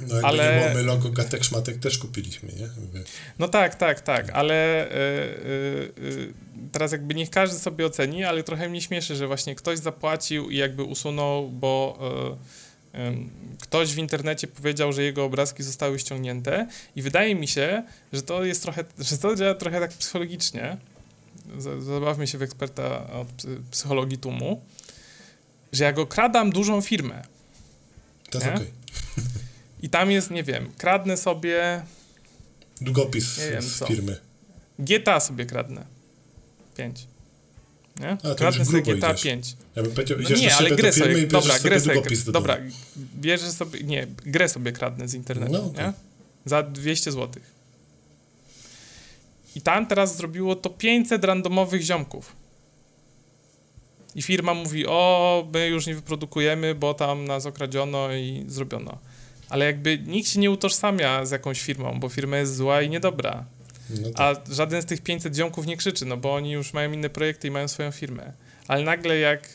no jakby ale... nie było, my logo Gatek Szmatek też kupiliśmy, nie? No tak, tak, tak, ale yy, yy, teraz jakby niech każdy sobie oceni, ale trochę mnie śmieszy, że właśnie ktoś zapłacił i jakby usunął, bo yy, ktoś w internecie powiedział, że jego obrazki zostały ściągnięte i wydaje mi się, że to jest trochę, że to działa trochę tak psychologicznie, zabawmy się w eksperta od psychologii tłumu, że ja go kradam dużą firmę. To jest okej. Okay. I tam jest, nie wiem, kradnę sobie... Długopis z firmy. GTA sobie kradnę. 5. Nie? A, kradnę sobie GTA idziesz. 5. Ja bym powiedział, no nie, ale grę sobie, dobra, grę sobie, dobra, bierzesz sobie, nie, grę sobie kradnę z internetu, no, okay. nie? Za 200 zł. I tam teraz zrobiło to 500 randomowych ziomków. I firma mówi, o, my już nie wyprodukujemy, bo tam nas okradziono i zrobiono ale jakby nikt się nie utożsamia z jakąś firmą, bo firma jest zła i niedobra. No tak. A żaden z tych 500 ziomków nie krzyczy, no bo oni już mają inne projekty i mają swoją firmę. Ale nagle jak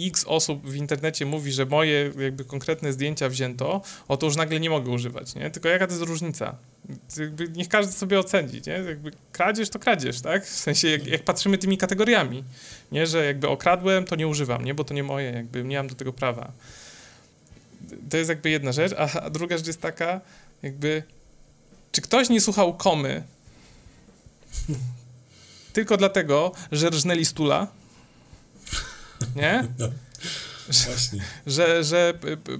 x osób w internecie mówi, że moje jakby konkretne zdjęcia wzięto, o to już nagle nie mogę używać, nie? Tylko jaka to jest różnica? Jakby niech każdy sobie oceni, nie? Jakby kradzież to kradzież, tak? W sensie jak, jak, patrzymy tymi kategoriami, nie? Że jakby okradłem, to nie używam, nie? Bo to nie moje, jakby nie mam do tego prawa. To jest jakby jedna rzecz, a, a druga rzecz jest taka, jakby czy ktoś nie słuchał komy tylko dlatego, że rżnęli stula? Nie? No, właśnie. Że, że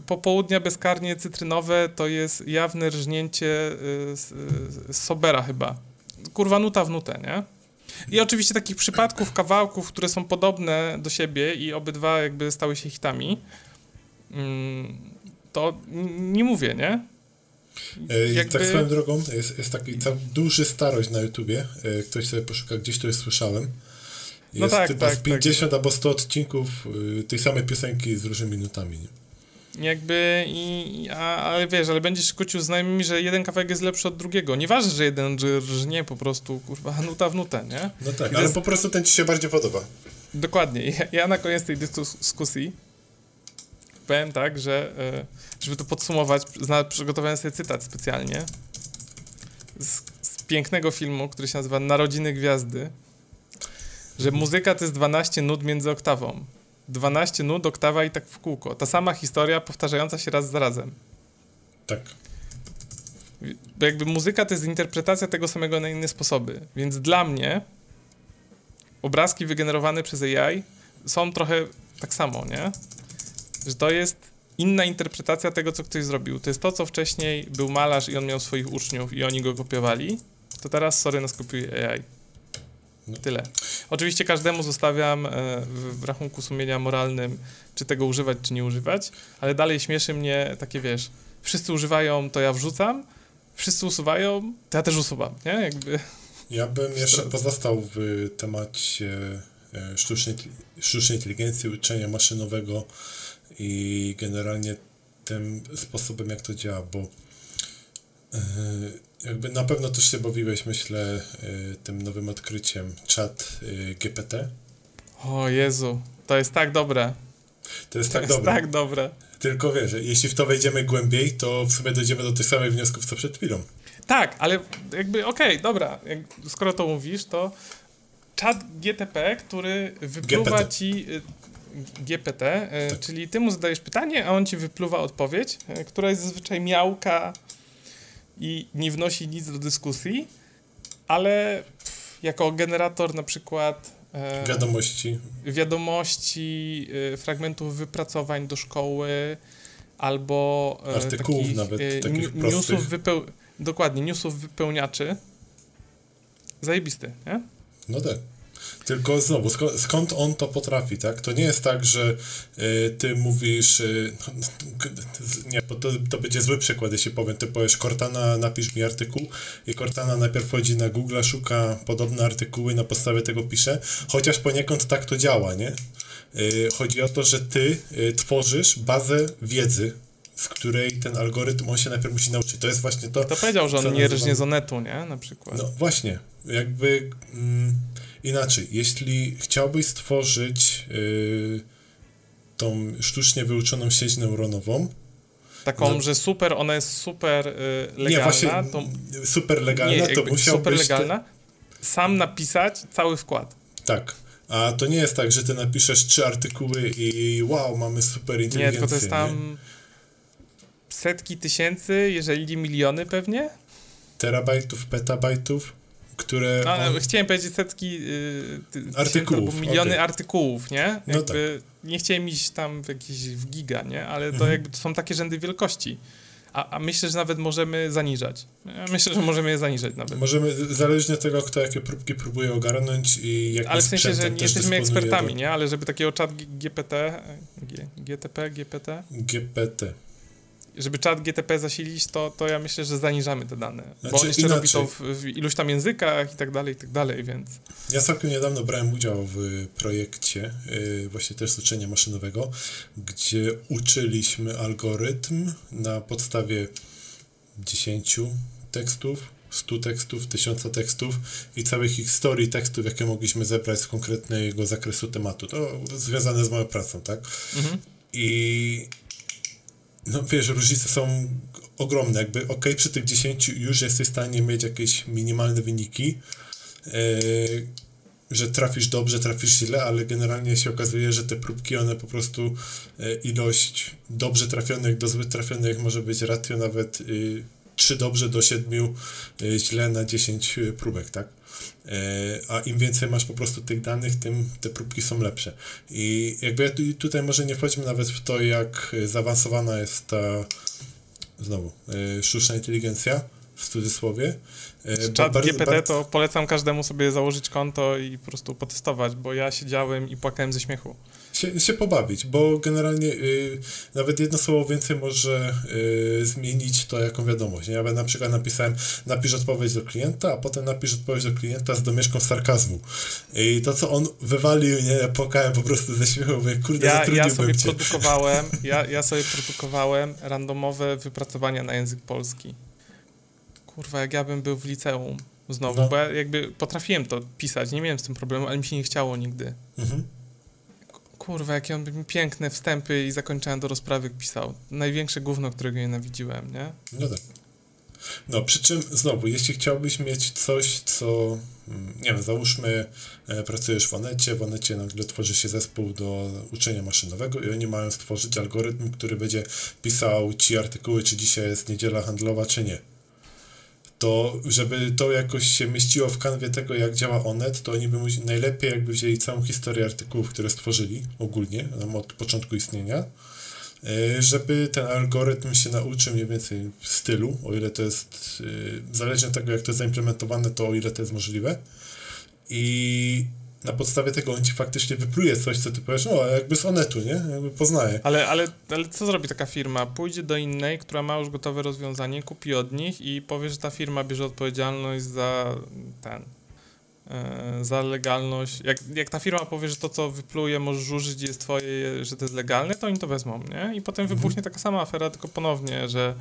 popołudnia bezkarnie cytrynowe to jest jawne rżnięcie y, z, sobera chyba. Kurwa nuta w nutę, nie? I oczywiście takich przypadków, kawałków, które są podobne do siebie i obydwa jakby stały się hitami, mm, to nie mówię, nie? E, Jakby... Tak swoją drogą, jest, jest taki duży starość na YouTubie, e, ktoś sobie poszuka, gdzieś to już słyszałem. No jest no tak, chyba tak, z 50 tak. albo 100 odcinków e, tej samej piosenki z różnymi nutami. Nie? Jakby, i, a, ale wiesz, ale będziesz kłócił znajomymi, że jeden kawałek jest lepszy od drugiego. Nieważne, że jeden rżnie po prostu, kurwa, nuta w nutę, nie? No tak, ale jest... po prostu ten ci się bardziej podoba. Dokładnie. Ja, ja na koniec tej dyskusji powiem tak, że żeby to podsumować, przygotowałem sobie cytat specjalnie z, z, pięknego filmu, który się nazywa Narodziny Gwiazdy, że muzyka to jest 12 nut między oktawą. 12 nut, oktawa i tak w kółko. Ta sama historia powtarzająca się raz za razem. Tak. Bo jakby muzyka to jest interpretacja tego samego na inne sposoby. Więc dla mnie obrazki wygenerowane przez AI są trochę tak samo, nie? Że to jest inna interpretacja tego, co ktoś zrobił. To jest to, co wcześniej był malarz i on miał swoich uczniów i oni go kopiowali, to teraz, sorry, nas kopiuje AI. No. Tyle. Oczywiście każdemu zostawiam e, w rachunku sumienia moralnym, czy tego używać, czy nie używać, ale dalej śmieszy mnie takie, wiesz, wszyscy używają, to ja wrzucam, wszyscy usuwają, to ja też usuwam, nie? Jakby... Ja bym jeszcze pozostał w temacie e, sztucznej, sztucznej inteligencji, uczenia maszynowego, i generalnie tym sposobem, jak to działa, bo e, jakby na pewno też się bawiłeś, myślę, e, tym nowym odkryciem chat e, GPT. O Jezu, to jest tak dobre. To jest to tak jest dobre. tak dobre. Tylko wiesz, jeśli w to wejdziemy głębiej, to w sumie dojdziemy do tych samych wniosków, co przed chwilą. Tak, ale jakby okej, okay, dobra, jak, skoro to mówisz, to czat GTP, który wypluwa GPT. ci GPT, e, tak. czyli ty mu zadajesz pytanie, a on ci wypluwa odpowiedź, e, która jest zazwyczaj miałka i nie wnosi nic do dyskusji, ale jako generator na przykład e, wiadomości, wiadomości, fragmentów wypracowań do szkoły albo artykułów takich, nawet takich newsów wypeł dokładnie, newsów wypełniaczy. Zajebisty, nie? No tak. Tylko znowu, skąd, skąd on to potrafi, tak? To nie jest tak, że y, ty mówisz, y, nie, bo to, to będzie zły przykład, jeśli powiem, ty powiesz, Cortana, napisz mi artykuł i Cortana najpierw wchodzi na Google, szuka podobne artykuły, na podstawie tego pisze, chociaż poniekąd tak to działa, nie? Y, chodzi o to, że ty y, tworzysz bazę wiedzy, z której ten algorytm, on się najpierw musi nauczyć. To jest właśnie to... To powiedział, że on nie rżnie z onetu, nie? Na przykład. No właśnie, jakby... Mm, Inaczej, jeśli chciałbyś stworzyć yy, tą sztucznie wyuczoną sieć neuronową, Taką, no, że super, ona jest super y, legalna. Nie, właśnie to, super legalna, nie, to musiałbyś... Super legalna, sam napisać cały wkład. Tak. A to nie jest tak, że ty napiszesz trzy artykuły i wow, mamy super inteligencję. Nie, tylko to jest tam nie? setki tysięcy, jeżeli nie miliony pewnie. Terabajtów, petabajtów które... No. Chciałem powiedzieć setki yy, artykułów, miliony okay. artykułów, nie? No jakby no tak. Nie chciałem iść tam w jakieś w giga, nie? Ale to mhm. jakby to są takie rzędy wielkości. A, a, myślę, że nawet możemy zaniżać. myślę, że możemy je zaniżać nawet. Możemy, zależnie od tego, kto jakie próbki próbuje ogarnąć i jak Ale w sensie, że nie jesteśmy ekspertami, do... nie? Ale żeby takiego czat GPT, G, GTP, GPT? GPT żeby czat GTP zasilić, to, to ja myślę, że zaniżamy te dane. Znaczy, bo on jeszcze inaczej. robi to w, w, iluś tam językach i tak dalej, i tak dalej, więc... Ja całkiem niedawno brałem udział w projekcie yy, właśnie też z uczenia maszynowego, gdzie uczyliśmy algorytm na podstawie 10 tekstów 100 tekstów, 1000 tekstów i całych historii tekstów, jakie mogliśmy zebrać z konkretnego zakresu tematu. To związane z moją pracą, tak? Mhm. I no wiesz, różnice są ogromne. Jakby ok, przy tych 10 już jesteś w stanie mieć jakieś minimalne wyniki, yy, że trafisz dobrze, trafisz źle, ale generalnie się okazuje, że te próbki, one po prostu yy, ilość dobrze trafionych do zbyt trafionych może być ratio nawet yy, 3 dobrze do 7 y, źle na 10 y, próbek, tak? E, a im więcej masz po prostu tych danych, tym te próbki są lepsze. I jakby tutaj może nie wchodźmy nawet w to, jak zaawansowana jest ta znowu y, sztuczna inteligencja w cudzysłowie. E, Chat GPT to polecam każdemu sobie założyć konto i po prostu potestować, bo ja siedziałem i płakałem ze śmiechu się, się pobawić, bo generalnie y, nawet jedno słowo więcej może y, zmienić to jaką wiadomość. Ja na przykład napisałem napisz odpowiedź do klienta, a potem napisz odpowiedź do klienta z domieszką sarkazmu. I to, co on wywalił, nie, ja płakałem po prostu ze śmiechu, mówię, kurde, ja, ja sobie cię. produkowałem, ja, ja sobie produkowałem randomowe wypracowania na język polski. Kurwa, jak ja bym był w liceum znowu, no. bo ja jakby potrafiłem to pisać, nie miałem z tym problemu, ale mi się nie chciało nigdy. Mhm. Kurwa, jakie on by mi piękne wstępy i zakończenia do rozprawy pisał. Największe gówno, którego nienawidziłem, nie? No tak. No, przy czym znowu, jeśli chciałbyś mieć coś, co, mm, nie wiem, załóżmy, e, pracujesz w Onecie, w Onecie nagle tworzy się zespół do uczenia maszynowego i oni mają stworzyć algorytm, który będzie pisał ci artykuły, czy dzisiaj jest niedziela handlowa, czy nie to żeby to jakoś się mieściło w kanwie tego, jak działa Onet, to oni by najlepiej jakby wzięli całą historię artykułów, które stworzyli ogólnie, od początku istnienia, e, żeby ten algorytm się nauczył mniej więcej stylu, o ile to jest, e, zależnie od tego, jak to jest zaimplementowane, to o ile to jest możliwe. I na podstawie tego on ci faktycznie wypluje coś, co ty powiesz, o, jakby z Onetu, nie? Jakby poznaje. Ale, ale, ale co zrobi taka firma? Pójdzie do innej, która ma już gotowe rozwiązanie, kupi od nich i powie, że ta firma bierze odpowiedzialność za ten, za legalność. Jak, jak ta firma powie, że to, co wypluje, możesz użyć jest twoje, że to jest legalne, to oni to wezmą, nie? I potem mhm. wybuchnie taka sama afera, tylko ponownie, że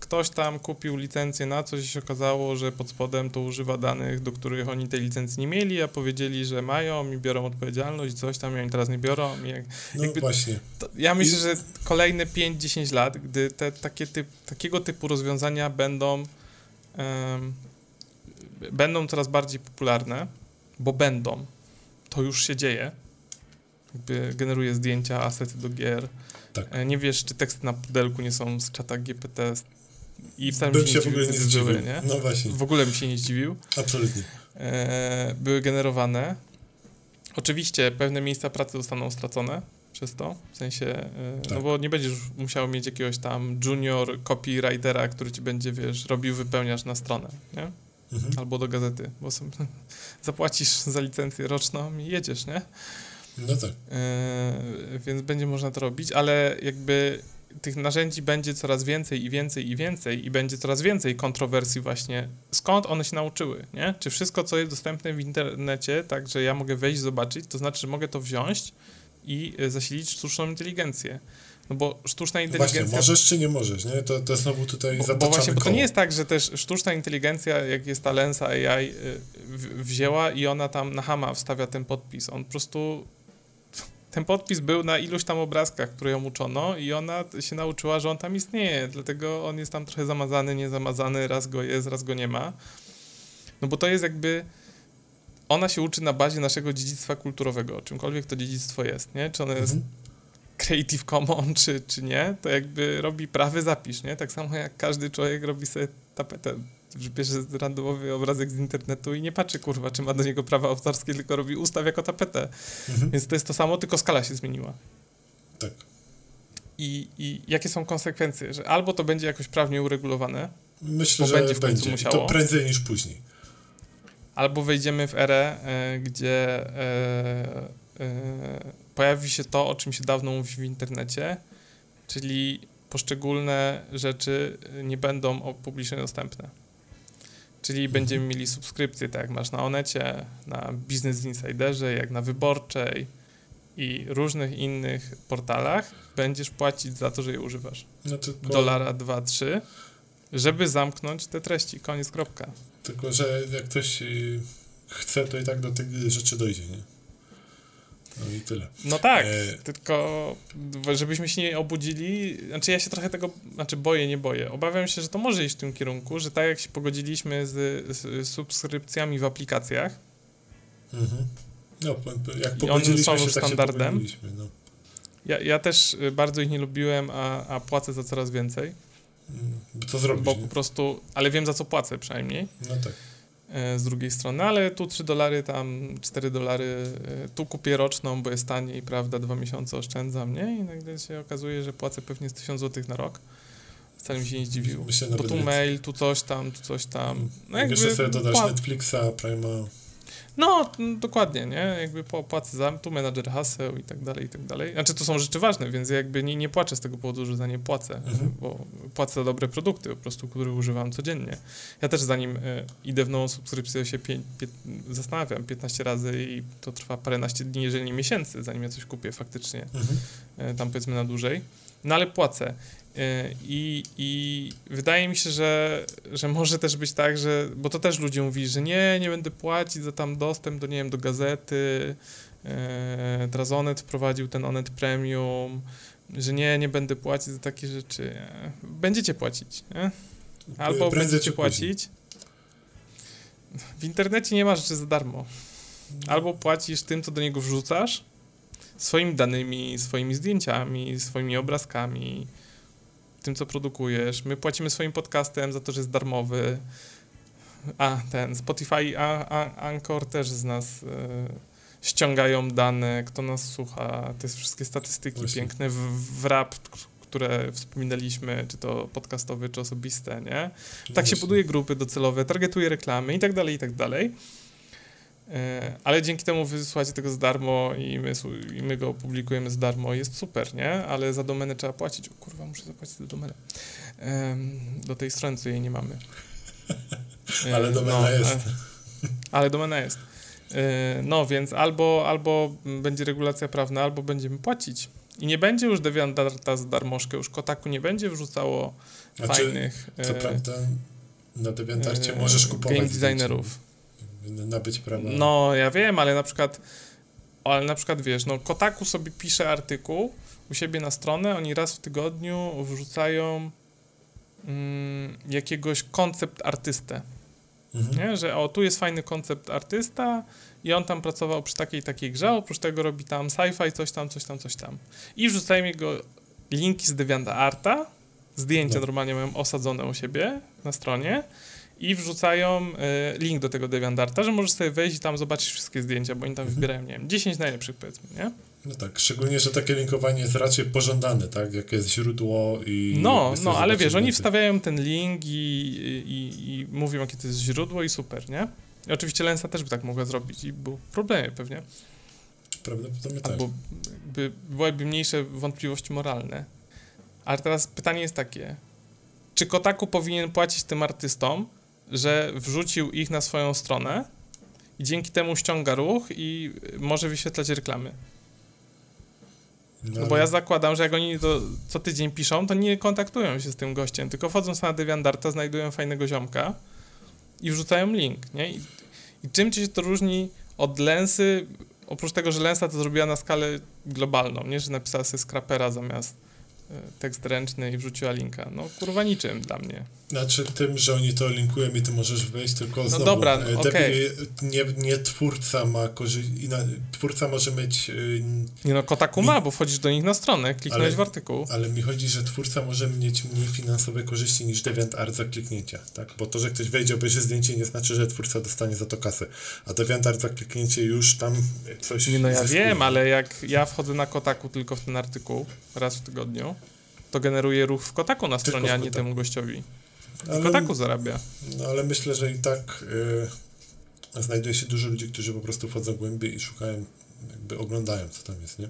ktoś tam kupił licencję na coś i się okazało, że pod spodem to używa danych, do których oni tej licencji nie mieli, a powiedzieli, że mają i biorą odpowiedzialność, coś tam i oni teraz nie biorą. I jak, no właśnie. To, ja myślę, że kolejne 5-10 lat, gdy te takie typ, takiego typu rozwiązania będą um, będą coraz bardziej popularne, bo będą, to już się dzieje, jakby generuje zdjęcia, asety do gier, tak. E, nie wiesz, czy teksty na pudelku nie są z czata GPT i wcale Bym się, się w ogóle nie zdziwił. Nie? No właśnie. W ogóle bym się nie zdziwił. Absolutnie. E, były generowane. Oczywiście pewne miejsca pracy zostaną stracone przez to, w sensie, e, no tak. no bo nie będziesz musiał mieć jakiegoś tam junior copywritera, który ci będzie, wiesz, robił wypełniasz na stronę, nie? Mhm. Albo do gazety, bo zapłacisz za licencję roczną i jedziesz, nie? No tak. E, więc będzie można to robić, ale jakby tych narzędzi będzie coraz więcej i więcej i więcej i będzie coraz więcej kontrowersji właśnie, skąd one się nauczyły, nie? Czy wszystko, co jest dostępne w internecie, tak, że ja mogę wejść, zobaczyć, to znaczy, że mogę to wziąć i e, zasilić sztuczną inteligencję. No bo sztuczna inteligencja... Właśnie, możesz czy nie możesz, nie? To, to znowu tutaj bo, bo właśnie, bo to nie jest tak, że też sztuczna inteligencja, jak jest ta Lensa AI, y, wzięła i ona tam na Hama wstawia ten podpis. On po prostu ten podpis był na iluś tam obrazkach, które ją uczono i ona się nauczyła, że on tam istnieje, dlatego on jest tam trochę zamazany, niezamazany, raz go jest, raz go nie ma. No bo to jest jakby ona się uczy na bazie naszego dziedzictwa kulturowego, czymkolwiek to dziedzictwo jest, nie? Czy ono jest mhm. Creative Commons, czy, czy nie, to jakby robi prawy zapisz, nie? Tak samo jak każdy człowiek robi sobie tapetę bierze randomowy obrazek z internetu i nie patrzy, kurwa, czy ma do niego prawa autorskie, tylko robi ustaw jako tapetę. Mhm. Więc to jest to samo, tylko skala się zmieniła. Tak. I, I jakie są konsekwencje? Że albo to będzie jakoś prawnie uregulowane, Myślę, że będzie, w będzie. musiało. to prędzej niż później. Albo wejdziemy w erę, e, gdzie e, e, pojawi się to, o czym się dawno mówi w internecie, czyli poszczególne rzeczy nie będą publicznie dostępne. Czyli mhm. będziemy mieli subskrypcje, tak jak masz na Onecie, na Business Insiderze, jak na Wyborczej i różnych innych portalach. Będziesz płacić za to, że je używasz. No tylko... Dolara 2-3, żeby zamknąć te treści. Koniec, kropka. Tylko, że jak ktoś y, chce, to i tak do tych rzeczy dojdzie, nie? No i tyle. No tak, e... tylko żebyśmy się nie obudzili, znaczy ja się trochę tego, znaczy boję, nie boję. Obawiam się, że to może iść w tym kierunku, że tak jak się pogodziliśmy z, z subskrypcjami w aplikacjach, mhm. no, jak pogodziliśmy są się, tak standardem. Tak no. ja, ja też bardzo ich nie lubiłem, a, a płacę za coraz więcej. Mm, co zrobić, Bo nie? po prostu, ale wiem za co płacę przynajmniej. No tak. E, z drugiej strony, ale tu 3 dolary, tam 4 dolary, e, tu kupię roczną, bo jest taniej, prawda, dwa miesiące oszczędzam, nie? I nagle się okazuje, że płacę pewnie z 1000 zł na rok. Wcale mi się nie zdziwił. Bo tu mail, tu coś tam, tu coś tam. No jakby, Jeszcze sobie dodasz Netflixa, Prima. No, dokładnie, nie? Jakby płacę za tu menadżer haseł i tak dalej, i tak dalej. Znaczy, to są rzeczy ważne, więc jakby nie, nie płaczę z tego powodu, że za nie płacę, mhm. bo płacę za dobre produkty po prostu, których używam codziennie. Ja też zanim y, idę w nową subskrypcję, się pie, pie, zastanawiam 15 razy i to trwa paręnaście dni, jeżeli nie miesięcy, zanim ja coś kupię faktycznie, mhm. y, tam powiedzmy na dłużej. No ale płacę. E, I, I wydaje mi się, że, że może też być tak, że, bo to też ludzie mówili, że nie, nie będę płacić za tam dostęp do, nie wiem, do gazety, teraz Onet wprowadził ten Onet Premium, że nie, nie będę płacić za takie rzeczy. Będziecie płacić, nie? Albo Prędzej będziecie płacić. W internecie nie ma rzeczy za darmo. Albo płacisz tym, co do niego wrzucasz, swoimi danymi, swoimi zdjęciami, swoimi obrazkami, tym, co produkujesz. My płacimy swoim podcastem za to, że jest darmowy. A, ten Spotify, a, a Anchor też z nas y, ściągają dane, kto nas słucha, te wszystkie statystyki Właśnie. piękne w, w rap, które wspominaliśmy, czy to podcastowe, czy osobiste, nie? Tak się buduje grupy docelowe, targetuje reklamy i tak dalej, i tak dalej. E, ale dzięki temu wysłuchacie tego za darmo i my, i my go opublikujemy za darmo jest super, nie? Ale za domenę trzeba płacić. O kurwa, muszę zapłacić za domenę. Do tej strony, co jej nie mamy. ale domena no, jest. Ale domena jest. E, no, więc albo, albo będzie regulacja prawna, albo będziemy płacić. I nie będzie już DeviantArta za darmożkę, już Kotaku nie będzie wrzucało znaczy, fajnych... Co e, prawda na DeviantArcie e, możesz kupować game designerów nabyć prawa. No, ja wiem, ale na przykład, ale na przykład wiesz, no Kotaku sobie pisze artykuł u siebie na stronę, oni raz w tygodniu wrzucają mm, jakiegoś koncept artystę. Mhm. Nie? Że o, tu jest fajny koncept artysta i on tam pracował przy takiej takiej grze, oprócz tego robi tam sci-fi, coś tam, coś tam, coś tam. I wrzucają jego linki z DeviantArta, zdjęcia no. normalnie mają osadzone u siebie na stronie i wrzucają y, link do tego DeviantArta, że możesz sobie wejść i tam zobaczyć wszystkie zdjęcia, bo oni tam mhm. wybierają, nie wiem, 10 najlepszych powiedzmy, nie? No tak, szczególnie, że takie linkowanie jest raczej pożądane, tak? Jakie jest źródło i... No, no, ale wiesz, oni wstawiają ten link i, i, i mówią, jakie to jest źródło i super, nie? I oczywiście Lensa też by tak mogła zrobić i był problemy pewnie. Prawdopodobnie tak. Albo by, byłyby mniejsze wątpliwości moralne. Ale teraz pytanie jest takie, czy Kotaku powinien płacić tym artystom, że wrzucił ich na swoją stronę i dzięki temu ściąga ruch i może wyświetlać reklamy. No, no bo ja zakładam, że jak oni co tydzień piszą, to nie kontaktują się z tym gościem, tylko wchodzą na DeviantArta, znajdują fajnego ziomka i wrzucają link, nie? I, i czym się to różni od Lensy, oprócz tego, że Lensa to zrobiła na skalę globalną, nie? Że napisała sobie scrapera zamiast tekst ręczny i wrzuciła linka. No kurwa niczym dla mnie. Znaczy tym, że oni to linkują i ty możesz wejść, tylko no znowu, dobra, e, okay. nie, nie twórca ma korzyść, twórca może mieć... Yy, nie no, Kotaku mi, ma, bo wchodzisz do nich na stronę, kliknąłeś w artykuł. Ale mi chodzi, że twórca może mieć mniej finansowe korzyści niż DeviantArt za kliknięcie, tak? Bo to, że ktoś wejdzie, obejrzy zdjęcie nie znaczy, że twórca dostanie za to kasę, a DeviantArt za kliknięcie już tam coś Nie no, ja zyskuje. wiem, ale jak ja wchodzę na Kotaku tylko w ten artykuł raz w tygodniu, to generuje ruch w Kotaku na stronie, a nie temu gościowi. Ale, Kotaku zarabia. No ale myślę, że i tak y, znajduje się dużo ludzi, którzy po prostu wchodzą głębiej i szukają, jakby oglądają, co tam jest, nie?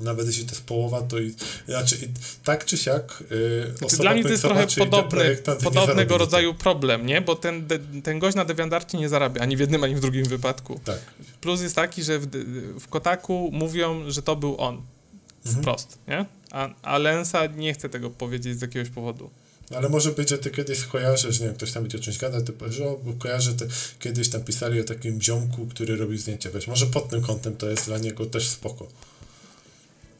Nawet jeśli to jest połowa, to i, znaczy, i tak czy siak yy, znaczy, Dla mnie to jest trochę podobny, podobnego rodzaju problem, nie? Bo ten, de, ten gość na Deviantarcie nie zarabia ani w jednym, ani w drugim wypadku. Tak. Plus jest taki, że w, w Kotaku mówią, że to był on. Mhm. Wprost, nie? A, a Lensa nie chce tego powiedzieć z jakiegoś powodu. Ale może być, że ty kiedyś kojarzysz, nie wiem, ktoś tam będzie o czymś gadał, ty powiesz, o, bo kojarzę, ty kiedyś tam pisali o takim ziomku, który robił zdjęcia, wiesz, może pod tym kątem to jest dla niego też spoko.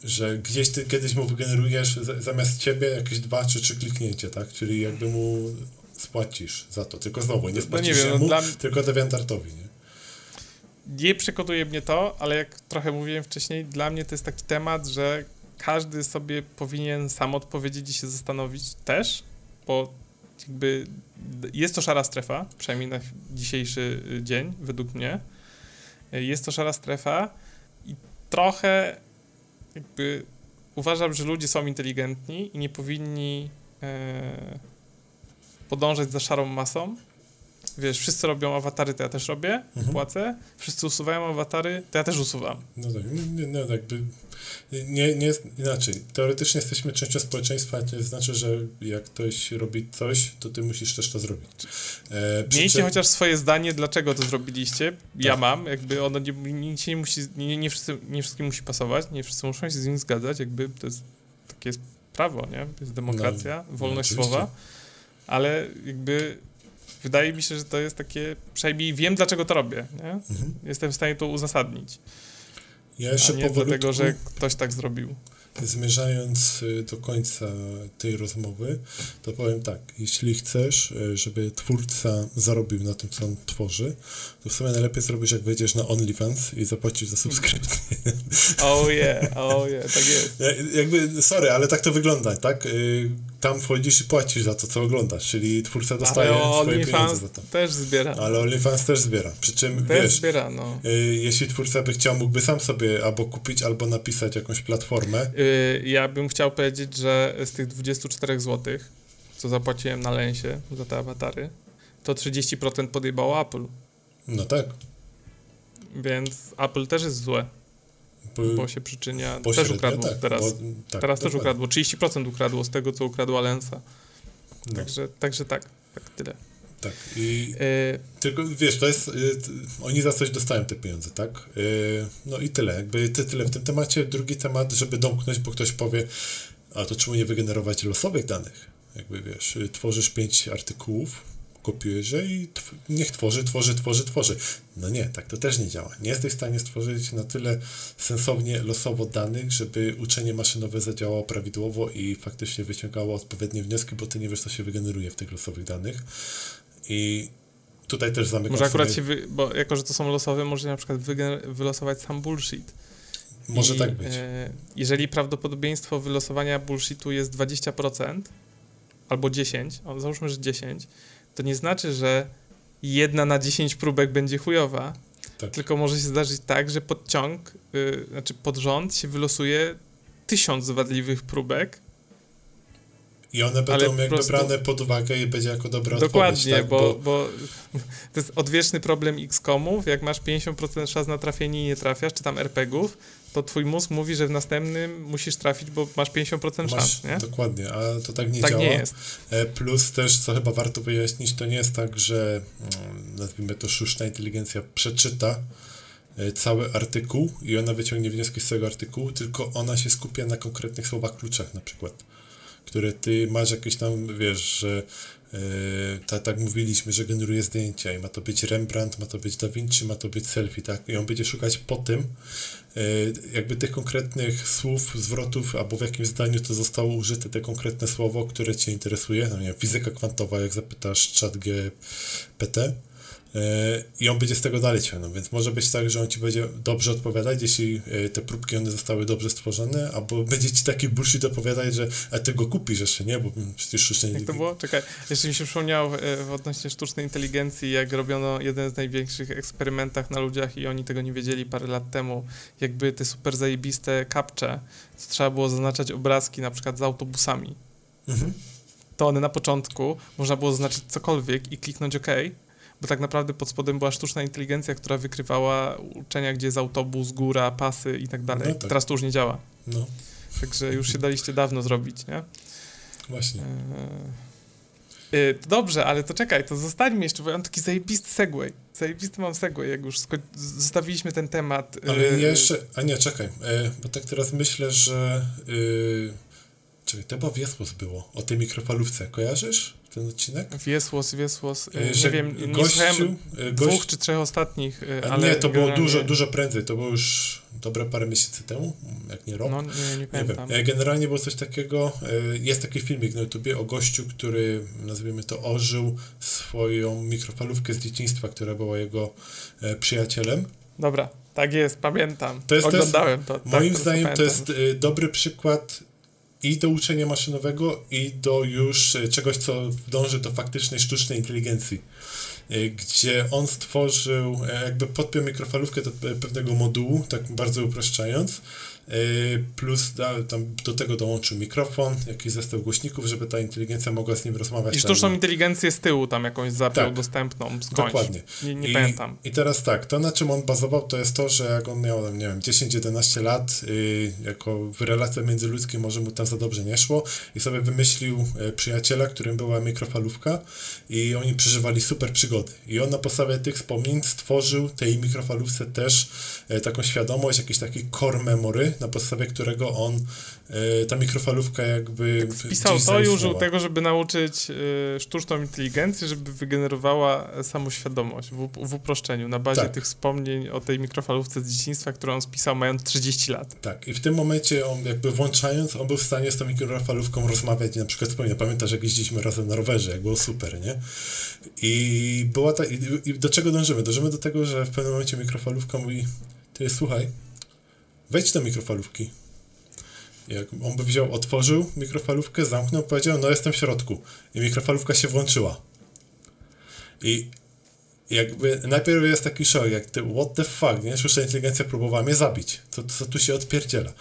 Że gdzieś ty kiedyś mu wygenerujesz zamiast ciebie jakieś dwa czy trzy kliknięcie, tak? Czyli jakby mu spłacisz za to. Tylko znowu, nie spłacisz no nie wiem, mu, no tylko Deviantartowi, nie? Nie przekonuje mnie to, ale jak trochę mówiłem wcześniej, dla mnie to jest taki temat, że każdy sobie powinien sam odpowiedzieć i się zastanowić też, bo jakby jest to szara strefa, przynajmniej na dzisiejszy dzień, według mnie. Jest to szara strefa i trochę jakby uważam, że ludzie są inteligentni i nie powinni e, podążać za szarą masą. Wiesz, wszyscy robią awatary, to ja też robię, mhm. płacę. Wszyscy usuwają awatary, to ja też usuwam. No tak, no, no jakby nie, nie inaczej. Teoretycznie jesteśmy częścią społeczeństwa, to znaczy, że jak ktoś robi coś, to ty musisz też to zrobić. E, Miejcie chociaż swoje zdanie, dlaczego to zrobiliście. Ja tak. mam, jakby ono nie, nie, nie musi, nie, nie, wszyscy, nie wszystkim musi pasować, nie wszyscy muszą się z nim zgadzać, jakby to jest takie jest prawo, nie? Jest demokracja, no, wolność no, słowa, ale jakby wydaje mi się, że to jest takie, przynajmniej wiem, dlaczego to robię, nie? Mhm. Jestem w stanie to uzasadnić. Ja jeszcze a nie powolutku... dlatego, że ktoś tak zrobił. Zmierzając y, do końca tej rozmowy, to powiem tak, jeśli chcesz, y, żeby twórca zarobił na tym, co on tworzy, to w sumie najlepiej zrobisz, jak wejdziesz na OnlyFans i zapłacisz za subskrypcję. Oh yeah, oh yeah, tak jest. Jakby, sorry, ale tak to wygląda, tak? Y, tam wchodzisz i płacisz za to, co oglądasz, czyli twórca dostaje ale swoje pieniądze za to. też zbiera. Ale OnlyFans też zbiera. Przy czym, też wiesz, zbiera, no. jeśli twórca by chciał, mógłby sam sobie albo kupić, albo napisać jakąś platformę, Y, ja bym chciał powiedzieć, że z tych 24 zł, co zapłaciłem na Lensie za te awatary, to 30% podjebało Apple. No tak. Więc Apple też jest złe. Bo się przyczynia. Też ukradło tak, teraz. Bo, tak, teraz też ukradło. 30% ukradło z tego, co ukradła Lensa. No. Także, także tak, tak tyle. Tak. I y tylko wiesz, to jest. Y oni za coś dostają te pieniądze, tak? Y no i tyle. Jakby ty, tyle w tym temacie. Drugi temat, żeby domknąć, bo ktoś powie, a to czemu nie wygenerować losowych danych? Jakby wiesz, tworzysz pięć artykułów, kopiujesz i tw niech tworzy, tworzy, tworzy, tworzy. No nie, tak to też nie działa. Nie jesteś w stanie stworzyć na tyle sensownie, losowo danych, żeby uczenie maszynowe zadziałało prawidłowo i faktycznie wyciągało odpowiednie wnioski, bo ty nie wiesz, co się wygeneruje w tych losowych danych. I tutaj też zamykam Może akurat sobie... się, wy, bo jako, że to są losowe, może na przykład wylosować sam bullshit. Może I, tak być. E, jeżeli prawdopodobieństwo wylosowania bullshitu jest 20% albo 10, o, załóżmy, że 10, to nie znaczy, że jedna na 10 próbek będzie chujowa, tak. tylko może się zdarzyć tak, że podciąg, y, znaczy pod rząd się wylosuje tysiąc wadliwych próbek, i one będą jakby prostu... brane pod uwagę i będzie jako dobra Dokładnie, odpowiedź. Tak? Bo, bo to jest odwieczny problem X-komów. Jak masz 50% szans na trafienie i nie trafiasz, czy tam RPGów, to twój mózg mówi, że w następnym musisz trafić, bo masz 50% masz, szans, nie? Dokładnie, a to tak nie tak działa. nie jest. E, plus też, co chyba warto wyjaśnić, to nie jest tak, że mm, nazwijmy to sztuczna inteligencja przeczyta e, cały artykuł i ona wyciągnie wnioski z tego artykułu, tylko ona się skupia na konkretnych słowach kluczach na przykład które ty masz jakieś tam, wiesz, że tak, tak mówiliśmy, że generuje zdjęcia i ma to być Rembrandt, ma to być Da Vinci, ma to być selfie, tak? I on będzie szukać po tym, yy, jakby tych konkretnych słów, zwrotów, albo w jakim zdaniu to zostało użyte, te konkretne słowo, które cię interesuje, no nie wiem, fizyka kwantowa, jak zapytasz chat GPT, E, i on będzie z tego dalej ciągnął, więc może być tak, że on ci będzie dobrze odpowiadać, jeśli e, te próbki one zostały dobrze stworzone, albo będzie ci taki bullshit opowiadać, że a ty go kupisz jeszcze, nie, bo przecież sztucznej Jak to było? Czekaj, jeszcze mi się przypomniało e, w odnośnie sztucznej inteligencji, jak robiono jeden z największych eksperymentach na ludziach i oni tego nie wiedzieli parę lat temu, jakby te super zajebiste kapcze, co trzeba było zaznaczać obrazki na przykład z autobusami. Mhm. To one na początku można było zaznaczyć cokolwiek i kliknąć OK, bo tak naprawdę pod spodem była sztuczna inteligencja, która wykrywała uczenia, gdzie jest autobus, góra, pasy i tak dalej. No tak. Teraz to już nie działa. No. Także już się daliście dawno zrobić, nie? Właśnie. E, e, dobrze, ale to czekaj, to zostańmy jeszcze, bo ja mam taki zajebisty segway. Zajebisty mam segway, jak już zostawiliśmy ten temat. Ale e, jeszcze, a nie, czekaj, e, bo tak teraz myślę, że Czekaj, to chyba było, o tej mikrofalówce. Kojarzysz ten odcinek? Wiesłos, Wiesłos. E, nie wiem, nie gościu, słuchałem e, gość... dwóch czy trzech ostatnich, e, ale... Nie, to było dużo, dużo prędzej, to było już dobre parę miesięcy temu, jak nie rok. No, nie, nie pamiętam. Nie wiem. Generalnie było coś takiego, jest taki filmik na YouTubie o gościu, który, nazwijmy to, ożył swoją mikrofalówkę z dzieciństwa, która była jego przyjacielem. Dobra, tak jest, pamiętam. To jest, Oglądałem to. to moim tak, zdaniem to, to jest dobry przykład i do uczenia maszynowego, i do już e, czegoś, co dąży do faktycznej sztucznej inteligencji. E, gdzie on stworzył, e, jakby podpiął mikrofalówkę do pewnego modułu, tak bardzo upraszczając, plus da, tam do tego dołączył mikrofon, jakiś zestaw głośników, żeby ta inteligencja mogła z nim rozmawiać. I sztuczną tam. inteligencję z tyłu tam jakąś zapiął tak, dostępną skądś. Dokładnie. Nie, nie I, pamiętam. I teraz tak, to na czym on bazował, to jest to, że jak on miał, nie wiem, 10-11 lat, yy, jako w relacjach międzyludzkich może mu tam za dobrze nie szło i sobie wymyślił yy, przyjaciela, którym była mikrofalówka i oni przeżywali super przygody. I on na podstawie tych wspomnień stworzył tej mikrofalówce też yy, taką świadomość, jakiś taki core memory, na podstawie którego on e, ta mikrofalówka jakby tak wpisał to i użył tego, żeby nauczyć y, sztuczną inteligencję, żeby wygenerowała samoświadomość w, w uproszczeniu, na bazie tak. tych wspomnień o tej mikrofalówce z dzieciństwa, którą on spisał mając 30 lat. Tak, i w tym momencie on jakby włączając, on był w stanie z tą mikrofalówką rozmawiać na przykład wspomnieć, pamiętasz jak jeździliśmy razem na rowerze, jak było super, nie? I była ta, i, i do czego dążymy? Dążymy do tego, że w pewnym momencie mikrofalówka mówi, ty słuchaj, wejdź do mikrofalówki. Jak on by wziął, otworzył mikrofalówkę, zamknął, powiedział, no jestem w środku. I mikrofalówka się włączyła. I jakby najpierw jest taki szok, jak ty, what the fuck, nie? Sztuczna inteligencja próbowała mnie zabić. Co, co tu się odpierdziela?